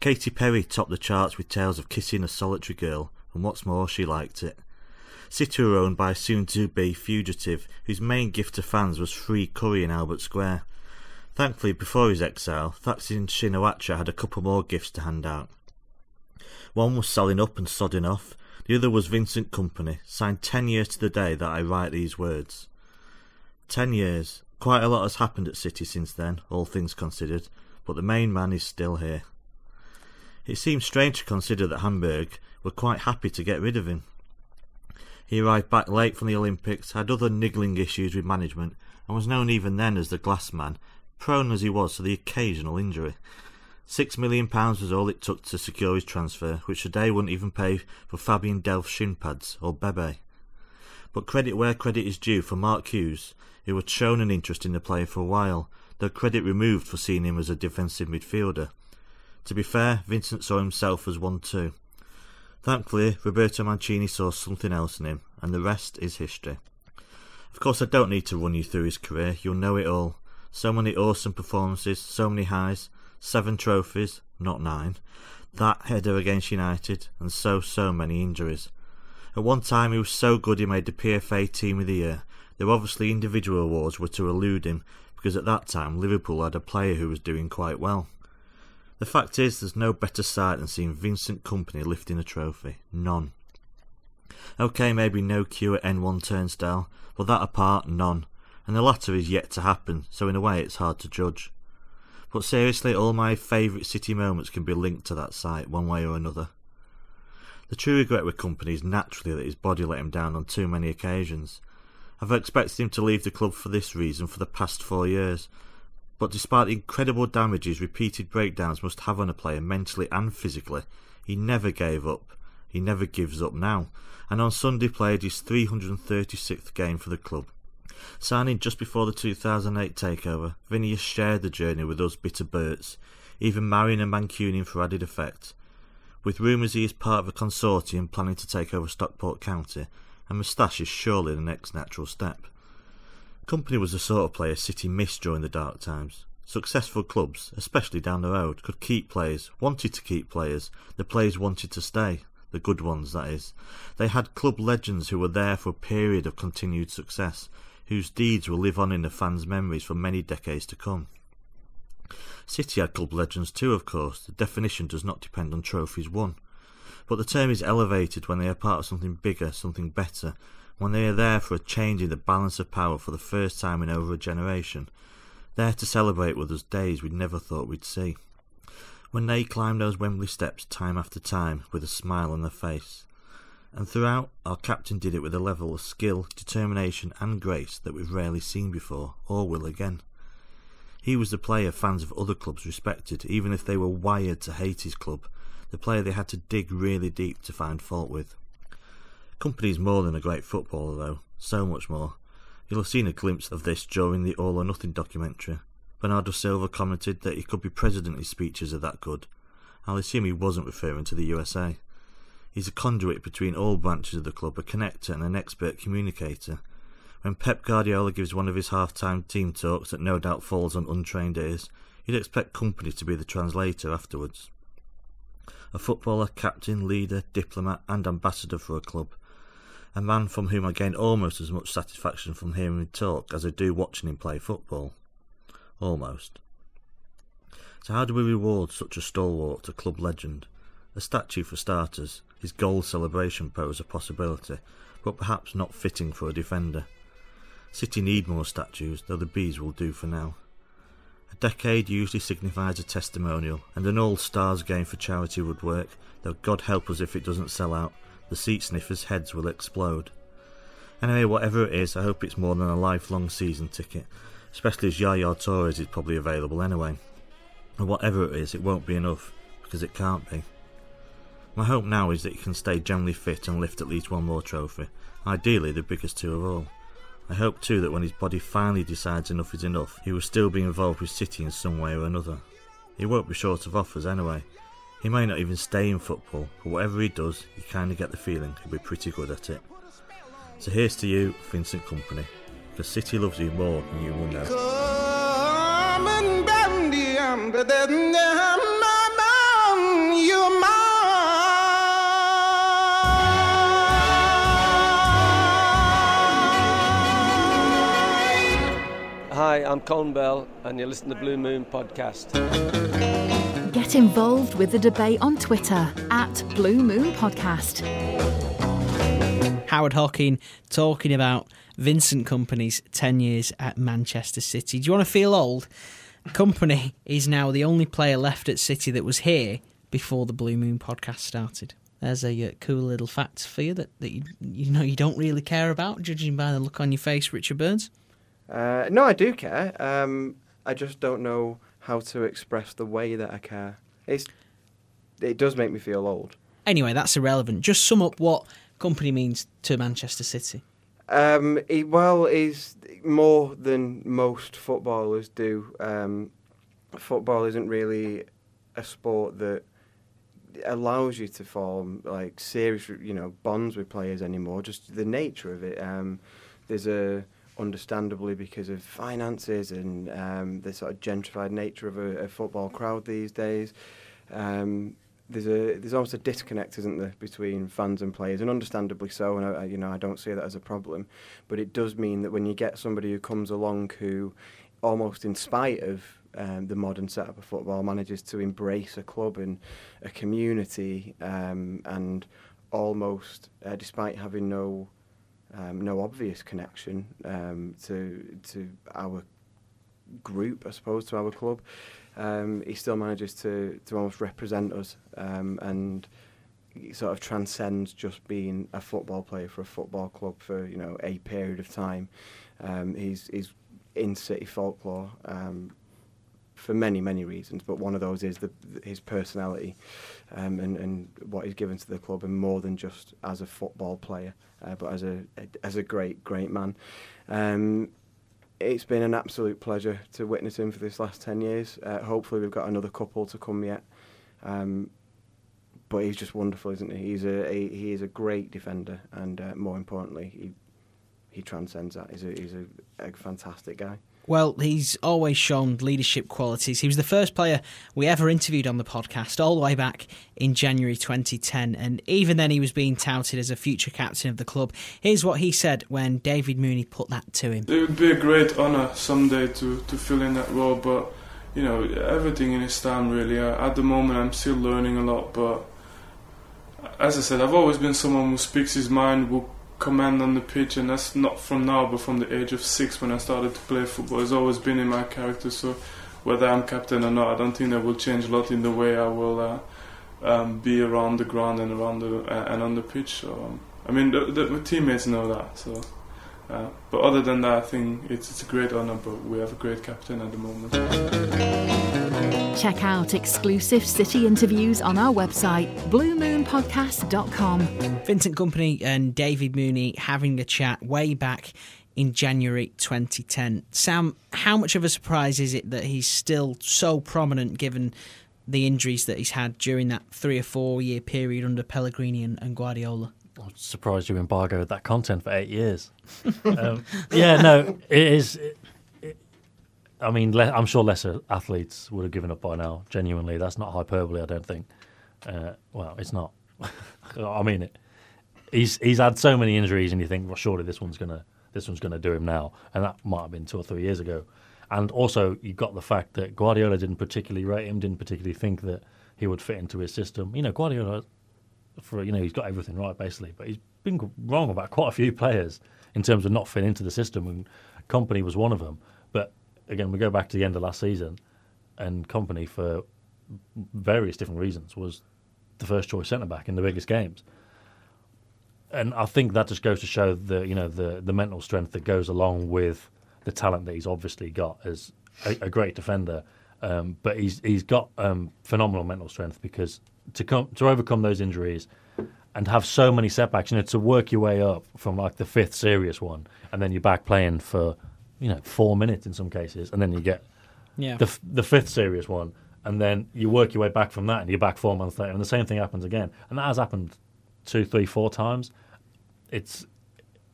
Katy Perry topped the charts with tales of kissing a solitary girl, and what's more, she liked it. Were owned by a soon-to-be fugitive whose main gift to fans was free curry in Albert Square. Thankfully, before his exile, Thaksin Shinawatra had a couple more gifts to hand out. One was selling up and sodding off. The other was Vincent Kompany, signed ten years to the day that I write these words. Ten years. Quite a lot has happened at City since then, all things considered, but the main man is still here. It seems strange to consider that Hamburg were quite happy to get rid of him. He arrived back late from the Olympics, had other niggling issues with management, and was known even then as the glass man, prone as he was to the occasional injury. Six million pounds was all it took to secure his transfer, which today wouldn't even pay for Fabian Delph shin pads or Bebe. But credit where credit is due for Mark Hughes, who had shown an interest in the player for a while, though credit removed for seeing him as a defensive midfielder. To be fair, Vincent saw himself as one too. Thankfully, Roberto Mancini saw something else in him, and the rest is history. Of course, I don't need to run you through his career, you'll know it all. So many awesome performances, so many highs, seven trophies, not nine, that header against United, and so, so many injuries. At one time he was so good he made the PFA Team of the Year, though obviously individual awards were to elude him, because at that time Liverpool had a player who was doing quite well. The fact is, there's no better sight than seeing Vincent Kompany lifting a trophy. None. Okay, maybe no queue at N1 turnstile, but that apart, none. And the latter is yet to happen, so in a way it's hard to judge. But seriously, all my favourite City moments can be linked to that site, one way or another. The true regret with Kompany is naturally that his body let him down on too many occasions. I've expected him to leave the club for this reason for the past four years, but despite the incredible damages repeated breakdowns must have on a player mentally and physically, he never gave up. He never gives up now, and on Sunday played his 336th game for the club. Signing just before the 2008 takeover, Vinny shared the journey with us bitter Berts, even marrying a Mancunian for added effect. With rumours he is part of a consortium planning to take over Stockport County, and moustache is surely the next natural step. Kompany was the sort of player City missed during the dark times. Successful clubs, especially down the road, could keep players, wanted to keep players, the players wanted to stay, the good ones, that is. They had club legends who were there for a period of continued success, whose deeds will live on in the fans' memories for many decades to come. City had club legends too, of course. The definition does not depend on trophies won. But the term is elevated when they are part of something bigger, something better, when they are there for a change in the balance of power for the first time in over a generation, there to celebrate with us days we'd never thought we'd see. When they climb those Wembley steps time after time with a smile on their face, and throughout, our captain did it with a level of skill, determination, and grace that we've rarely seen before, or will again. He was the player fans of other clubs respected, even if they were wired to hate his club, the player they had to dig really deep to find fault with. Kompany's more than a great footballer, though, so much more. You'll have seen a glimpse of this during the All or Nothing documentary. Bernardo Silva commented that he could be president his speeches are that good. I'll assume he wasn't referring to the USA. He's a conduit between all branches of the club, a connector and an expert communicator. When Pep Guardiola gives one of his half-time team talks that no doubt falls on untrained ears, you'd expect Kompany to be the translator afterwards. A footballer, captain, leader, diplomat and ambassador for a club. A man from whom I gain almost as much satisfaction from hearing him talk as I do watching him play football. Almost. So how do we reward such a stalwart, a club legend? A statue for starters, his goal celebration pose a possibility, but perhaps not fitting for a defender. City need more statues, though the bees will do for now. A decade usually signifies a testimonial, and an all stars game for charity would work, though God help us if it doesn't sell out. The seat sniffers' heads will explode. Anyway, whatever it is, I hope it's more than a lifelong season ticket, especially as Yaya Torres is probably available anyway. And whatever it is, it won't be enough, because it can't be. My hope now is that he can stay generally fit and lift at least one more trophy, ideally the biggest two of all. I hope too that when his body finally decides enough is enough, he will still be involved with City in some way or another. He won't be short of offers anyway. He may not even stay in football, but whatever he does, you kinda get the feeling he'll be pretty good at it. So here's to you, Vincent Kompany, because City loves you more than you will know. Hi, I'm Colin Bell, and you're listening to Blue Moon Podcast. Get involved with the debate on Twitter at Blue Moon Podcast. Howard Hockin talking about Vincent Kompany's 10 years at Manchester City. Do you want to feel old? Kompany is now the only player left at City that was here before the Blue Moon podcast started. There's a uh, cool little fact for you that, that you, you know you don't really care about, judging by the look on your face, Richard Burns. Uh, no, I do care. Um, I just don't know how to express the way that I care. It's it does make me feel old. Anyway, that's irrelevant. Just sum up what Kompany means to Manchester City. Um, he, well, he's more than most footballers do. Um, football isn't really a sport that allows you to form like serious, you know, bonds with players anymore. Just the nature of it. Um, there's a understandably because of finances and um, the sort of gentrified nature of a, a football crowd these days. Um, there's a there's almost a disconnect, isn't there, between fans and players, and understandably so. And I, you know, I don't see that as a problem, but it does mean that when you get somebody who comes along who, almost in spite of um, the modern setup of football, manages to embrace a club and a community, um, and almost, uh, despite having no um, no obvious connection um, to to our group, I suppose, to our club. Um, he still manages to to almost represent us um, and sort of transcends just being a football player for a football club for you know a period of time. Um, he's he's in city folklore um, for many many reasons, but one of those is the, his personality um, and and what he's given to the club, and more than just as a football player, uh, but as a, as a great great man. Um, it's been an absolute pleasure to witness him for this last 10 years. Uh, hopefully, we've got another couple to come yet. Um, but he's just wonderful, isn't he? He's a, a he is a great defender, and uh, more importantly, he he transcends that. He's a he's a, a fantastic guy. Well, he's always shown leadership qualities. He was the first player we ever interviewed on the podcast, all the way back in January 2010. And even then, he was being touted as a future captain of the club. Here's what he said when David Mooney put that to him It would be a great honour someday to, to fill in that role, but, you know, everything in its time, really. Uh, at the moment, I'm still learning a lot, but as I said, I've always been someone who speaks his mind, who command on the pitch, and that's not from now, but from the age of six when I started to play football. It's always been in my character. So whether I'm captain or not, I don't think that will change a lot in the way I will uh, um, be around the ground and around the uh, and on the pitch. So um, I mean, the, the, teammates know that. So. Uh, but other than that, I think it's, it's a great honour, but we have a great captain at the moment. Check out exclusive City interviews on our website, bluemoonpodcast.com. Vincent Kompany and David Mooney having a chat way back in January 2010. Sam, how much of a surprise is it that he's still so prominent given the injuries that he's had during that three or four year period under Pellegrini and, and Guardiola? Surprised you embargoed that content for eight years. um, yeah, no, it is. It, it, I mean, le- I'm sure lesser athletes would have given up by now. Genuinely, that's not hyperbole. I don't think. Uh, well, it's not. I mean it. He's he's had so many injuries, and you think, well, surely this one's gonna this one's gonna do him now, and that might have been two or three years ago. And also, you got the fact that Guardiola didn't particularly rate him, didn't particularly think that he would fit into his system. You know, Guardiola for you know he's got everything right basically, but he's been wrong about quite a few players in terms of not fitting into the system, and Kompany was one of them. But again, we go back to the end of last season, and Kompany for various different reasons was the first choice centre back in the biggest games. And I think that just goes to show the you know the the mental strength that goes along with the talent that he's obviously got as a, a great defender. Um, but he's he's got um, phenomenal mental strength because to come to overcome those injuries and have so many setbacks, you know, to work your way up from like the fifth serious one, and then you're back playing for, you know, four minutes in some cases, and then you get Yeah. the f- the fifth serious one, and then you work your way back from that, and you're back four months later, and the same thing happens again, and that has happened two, three, four times. It's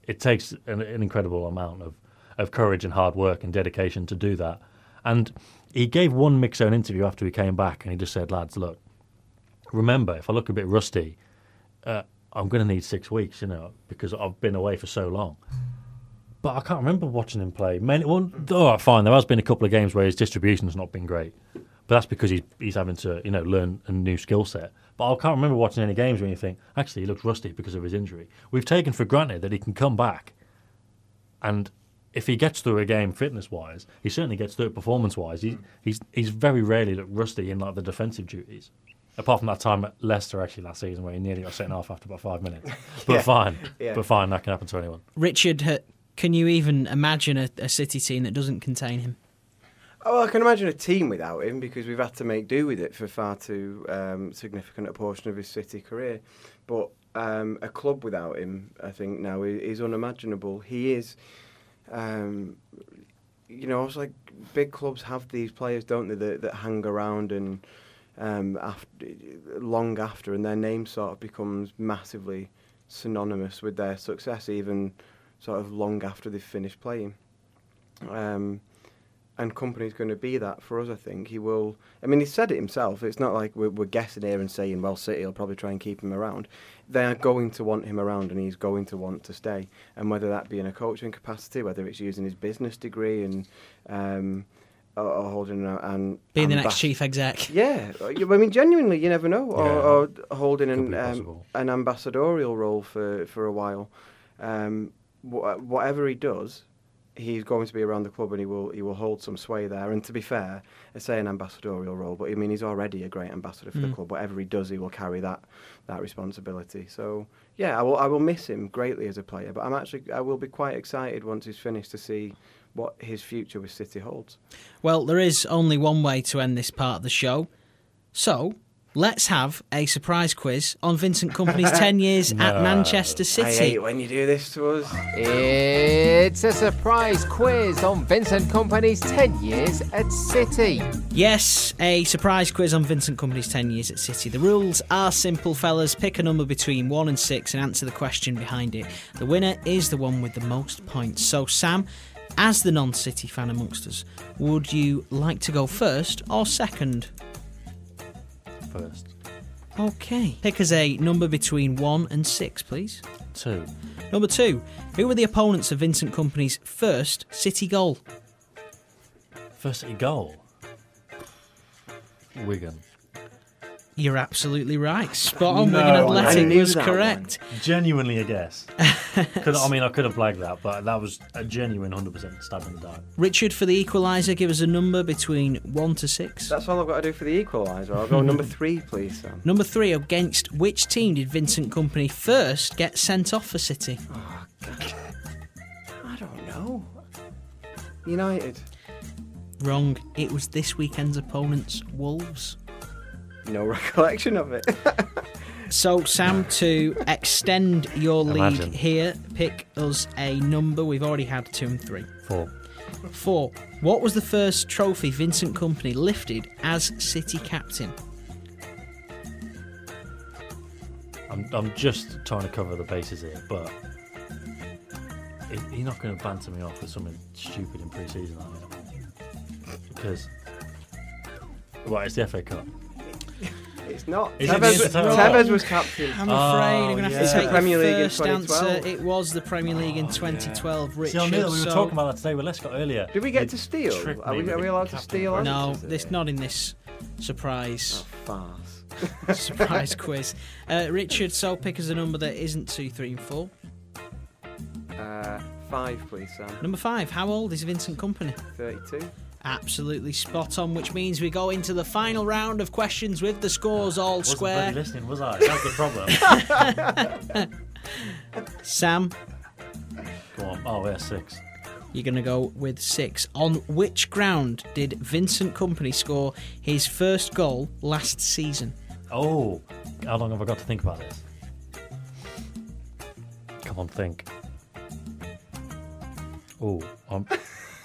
it takes an, an incredible amount of of courage and hard work and dedication to do that, and he gave one mix zone interview after he came back, and he just said, "Lads, look." Remember, if I look a bit rusty, uh, I'm going to need six weeks, you know, because I've been away for so long. But I can't remember watching him play. Many, well, right, fine. There has been a couple of games where his distribution's not been great, but that's because he's he's having to, you know, learn a new skill set. But I can't remember watching any games where you think actually he looks rusty because of his injury. We've taken for granted that he can come back, and if he gets through a game fitness wise, he certainly gets through it performance wise. He, he's he's very rarely looked rusty in like the defensive duties. Apart from that time at Leicester actually last season where he nearly got sent off after about five minutes. But Yeah. fine. Yeah. But fine, that can happen to anyone. Richard, can you even imagine a, a City team that doesn't contain him? Oh, I can imagine a team without him because we've had to make do with it for far too um, significant a portion of his City career. But um, a club without him, I think now is unimaginable. He is, um, you know, it's like big clubs have these players, don't they, that, that hang around and um, after, long after, and their name sort of becomes massively synonymous with their success, even sort of long after they've finished playing. Um, and Kompany's going to be that for us. I think he will. I mean, he said it himself. It's not like we're, we're guessing here and saying, "Well, City will probably try and keep him around." They are going to want him around, and he's going to want to stay. And whether that be in a coaching capacity, whether it's using his business degree and um, or, or holding a, an Being the next ambas- chief exec. Yeah, I mean, genuinely, you never know. Or, Yeah. or holding Could an be um, possible. an ambassadorial role for for a while. Um, wha- whatever he does, he's going to be around the club and he will he will hold some sway there. And to be fair, I say an ambassadorial role, but I mean he's already a great ambassador for the Mm. club. Whatever he does, he will carry that that responsibility. So yeah, I will I will miss him greatly as a player, but I'm actually I will be quite excited once he's finished to see what his future with City holds. Well, there is only one way to end this part of the show. So, let's have a surprise quiz on Vincent Kompany's 10 years at No. Manchester I City. hate when you do this to us. It's a surprise quiz on Vincent Kompany's 10 years at City. Yes, a surprise quiz on Vincent Kompany's 10 years at City. The rules are simple, fellas. Pick a number between 1 and 6 and answer the question behind it. The winner is the one with the most points. So, Sam, as the non City fan amongst us, would you like to go first or second? First. Okay. Pick us a number between 1 and 6, please. Two. Number 2. Who were the opponents of Vincent Kompany's first City goal? First City goal. Wigan. You're absolutely right. Spot on. No, Wigan I Athletic knew was that correct. Genuinely a guess. could, I mean, I could have blagged that, but that was a genuine 100% stab in the dark. Richard, for the equaliser, give us a number between 1 to 6. That's all I've got to do for the equaliser. I'll go number three, please, Sam. Number 3, against which team did Vincent Kompany first get sent off for City? Oh, God. I don't know. United. Wrong. It was this weekend's opponents, Wolves. No recollection of it. So, Sam, to extend your lead Imagine. here, pick us a number. We've already had two and three. Four. Four. What was the first trophy Vincent Kompany lifted as City captain? I'm, I'm just trying to cover the bases here, but it, you're not going to banter me off with something stupid in pre-season, are you? Because, well, it's the FA Cup. It's not. Is it Tevez, the Tevez was captain. I'm afraid I'm going to have yeah. to take Premier the League in first answer. 2012. It was the Premier League in 2012, Richard. See, I knew that we were so- talking about that today with Lescott earlier. Did we get You to steal? tricked Are me we, with are we the allowed to captain steal? No, answers? this not in this surprise farce. surprise quiz. Uh, Richard, so pick us a number that isn't two, three, and four. Uh, five, please, Sam. Number five. How old is Vincent Kompany? 32. Absolutely spot on, which means we go into the final round of questions with the scores all Wasn't square. bloody listening, was I? That's the problem. Sam, Go on. Oh, yeah, six. you're going to go with six. On which ground did Vincent Kompany score his first goal last season? Oh, how long have I got to think about this? Come on, think. Oh, I'm,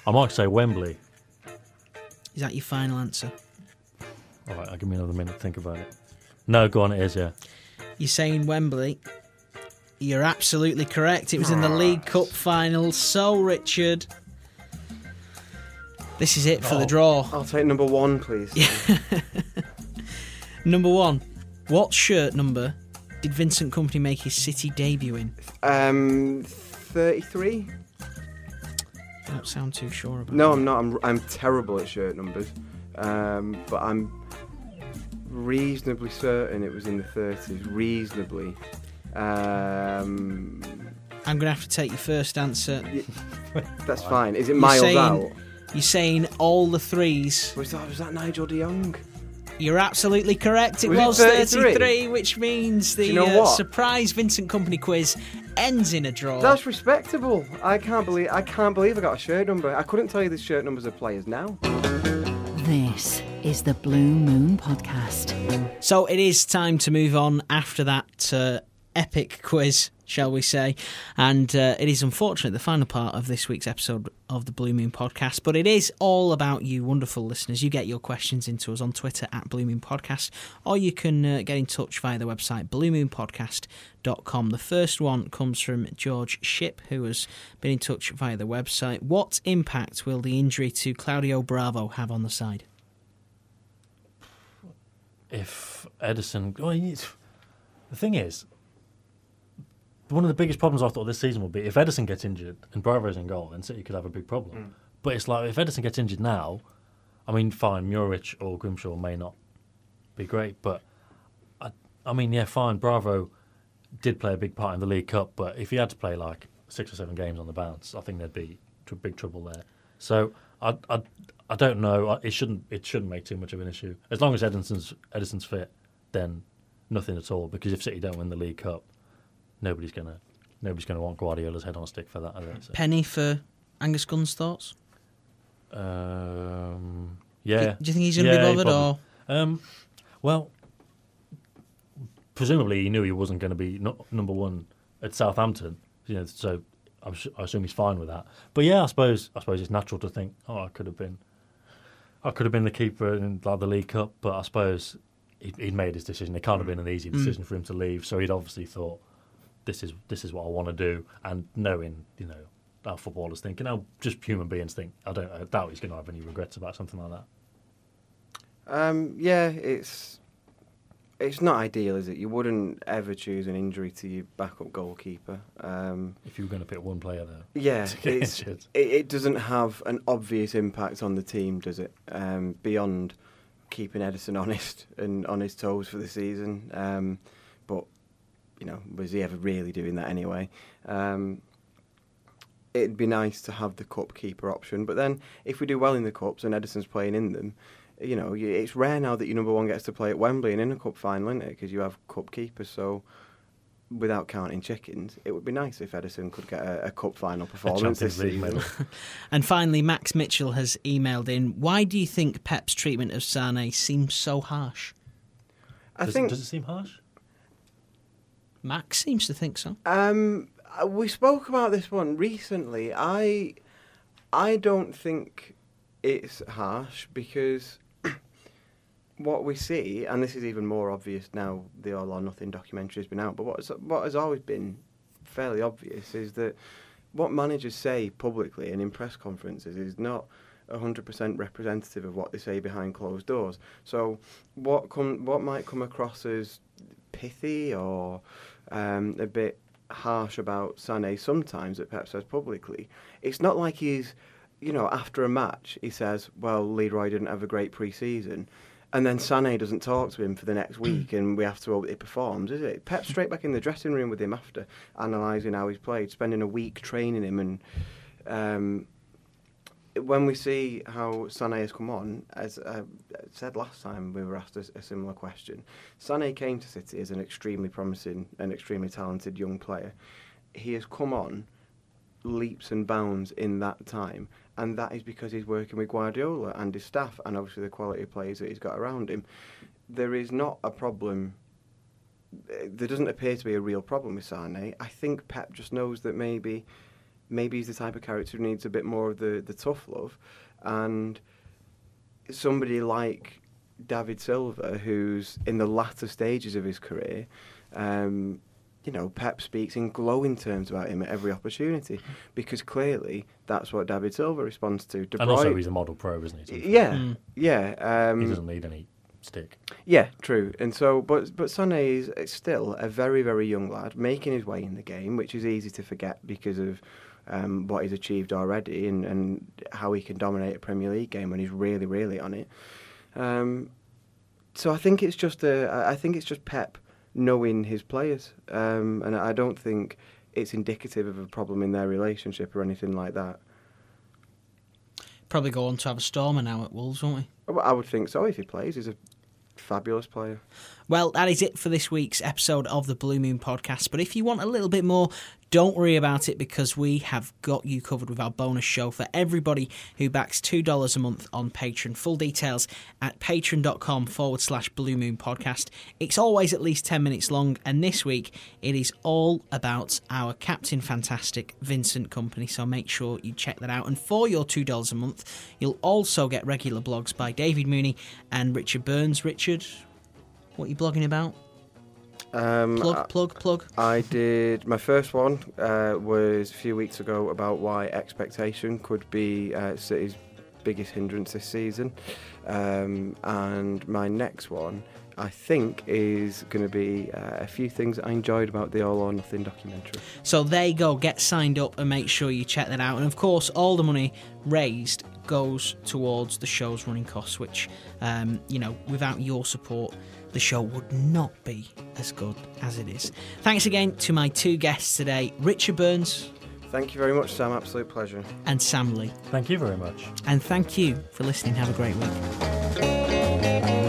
I might say Wembley. Is that your final answer? All right, I'll give me another minute to think about it. No, go on, it is, yeah. You're saying Wembley. You're absolutely correct. It was in the League Cup final. So, Richard, this is it for the Oh. draw. I'll take number one, please. Number one, what shirt number did Vincent Kompany make his City debut in? Um, 33? You don't sound too sure about it. No, that. I'm not. I'm, I'm terrible at shirt numbers. Um, but I'm reasonably certain it was in the 30s. Reasonably. Um, I'm going to have to take your first answer. that's fine. Is it miles saying- out? You're saying all the threes. Was that, was that Nigel de Jong? You're absolutely correct. It Was it was, 33? 33, which means the you know uh, surprise Vincent Kompany quiz ends in a draw. That's respectable. I can't believe I can't believe I got a shirt number. I couldn't tell you the shirt numbers of players now. This is the Blue Moon Podcast. So it is time to move on after that uh, epic quiz, shall we say. And uh, it is unfortunate the final part of this week's episode of the Blue Moon podcast, but it is all about you, wonderful listeners. You get your questions into us on Twitter at Blue Moon Podcast, or you can uh, get in touch via the website bluemoonpodcast.com. The first one comes from George Ship, who has been in touch via the website. What impact will the injury to Claudio Bravo have on the side? if Ederson. Well, the thing is, one of the biggest problems I thought this season would be if Ederson gets injured and Bravo's in goal, then City could have a big problem. Mm. But it's like if Ederson gets injured now, I mean, fine, Muric or Grimshaw may not be great, but I, I mean, yeah, fine, Bravo did play a big part in the League Cup, but if he had to play like six or seven games on the bounce, I think there'd be tr- big trouble there. So I, I, I don't know. I- It shouldn't it shouldn't make too much of an issue as long as Ederson's Ederson's fit. Then nothing at all. Because if City don't win the League Cup, nobody's gonna nobody's gonna want Guardiola's head on a stick for that. I. So. Penny for Angus Gunn's thoughts? Um, yeah. do you think he's gonna be Yeah, he bothered, probably- Um, well, presumably he knew he wasn't going to be no, number one at Southampton. You know, so I'm, I assume he's fine with that. But yeah, I suppose I suppose it's natural to think, oh, I could have been, I could have been the keeper in like the League Cup. But I suppose he, he'd made his decision. It can't have been an easy Mm. decision for him to leave. So he'd obviously thought, this is this is what I want to do. And knowing, you know, how footballers think, and how just human beings think, I don't I doubt he's going to have any regrets about something like that. Um, yeah, it's it's not ideal, is it? You wouldn't ever choose an injury to your backup goalkeeper. Um, if you were going to pick one player there, yeah, to get it's, it, it doesn't have an obvious impact on the team, does it? Um, beyond keeping Ederson honest and on his toes for the season. Um, you know, was he ever really doing that anyway? Um, it'd be nice to have the cup keeper option, but then if we do well in the cups and Ederson's playing in them, you know, it's rare now that your number one gets to play at Wembley and in a cup final, isn't it? Because you have cup keepers. So, without counting chickens, it would be nice if Ederson could get a, a cup final performance this Champions season. And finally, Max Mitchell has emailed in. Why do you think Pep's treatment of Sane seems so harsh? I does, think does it seem harsh? Max seems to think so. Um, uh, we spoke about this one recently. I, I don't think it's harsh because what we see, and this is even more obvious now the All or Nothing documentary has been out, but what has, what has always been fairly obvious is that what managers say publicly and in press conferences is not 100% representative of what they say behind closed doors. So what come what might come across as pithy or um, a bit harsh about Sané sometimes that Pep says publicly, it's not like he's, you know, after a match he says, well, Leroy didn't have a great pre-season. And then Sané doesn't talk to him for the next week, and we have to hope he performs, is it? Pep's straight back in the dressing room with him after, analysing how he's played, spending a week training him, and um, when we see how Sané has come on, as I said last time, we were asked a, a, similar question. Sané came to City as an extremely promising and extremely talented young player. He has come on leaps and bounds in that time, and that is because he's working with Guardiola and his staff, and obviously the quality of players that he's got around him. There is not a problem. Eh, there doesn't appear to be a real problem with Sané. I think Pep just knows that maybe, maybe he's the type of character who needs a bit more of the, the tough love, and somebody like David Silva, who's in the latter stages of his career, um, you know, Pep speaks in glowing terms about him at every opportunity because clearly that's what David Silva responds to. De and also, he's a model pro, isn't he? Yeah, mm. yeah. Um, he doesn't need any stick. Yeah, true. And so, but but Sané is still a very very young lad making his way in the game, which is easy to forget because of. Um, what he's achieved already and, and how he can dominate a Premier League game when he's really, really on it. Um, so I think it's just a, I think it's just Pep knowing his players, um, and I don't think it's indicative of a problem in their relationship or anything like that. Probably go on to have a stormer now at Wolves, won't we? I would think so if he plays. He's a fabulous player. Well, that is it for this week's episode of the Blue Moon podcast. But if you want a little bit more, don't worry about it because we have got you covered with our bonus show for everybody who backs $2 a month on Patreon. Full details at patreon.com forward slash Blue Moon podcast. It's always at least 10 minutes long, and this week it is all about our Captain Fantastic Vincent Kompany. So make sure you check that out. And for your $2 a month, you'll also get regular blogs by David Mooney and Richard Burns. Richard, what are you blogging about? Um, plug, plug, plug. I did. My first one uh, was a few weeks ago about why expectation could be uh, City's biggest hindrance this season. Um, and my next one, I think, is going to be uh, a few things I enjoyed about the All or Nothing documentary. So there you go. Get signed up and make sure you check that out. And of course, all the money raised goes towards the show's running costs, which, um, you know, without your support, the show would not be as good as it is. Thanks again to my two guests today, Richard Burns. Thank you very much, Sam. Absolute pleasure. And Sam Lee. Thank you very much. And thank you for listening. Have a great week.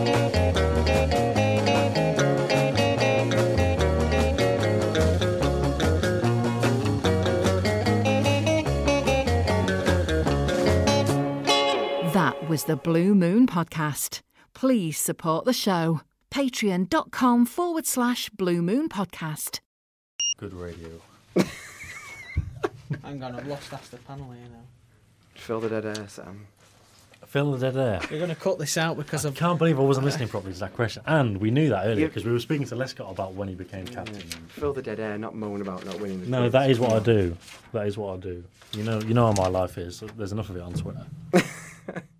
Was the Blue Moon Podcast. Please support the show patreon.com forward slash blue moon podcast. Good radio. Hang on, I've lost Ask the Panel here now. Fill the dead air, Sam. Fill the dead air. You're going to cut this out because I of. can't believe I wasn't listening properly to that question. And we knew that earlier because we were speaking to Lescott about when he became captain. Fill the dead air, not moan about not winning the No, that is what I do. That is what I do. You know, you know how my life is. There's enough of it on Twitter.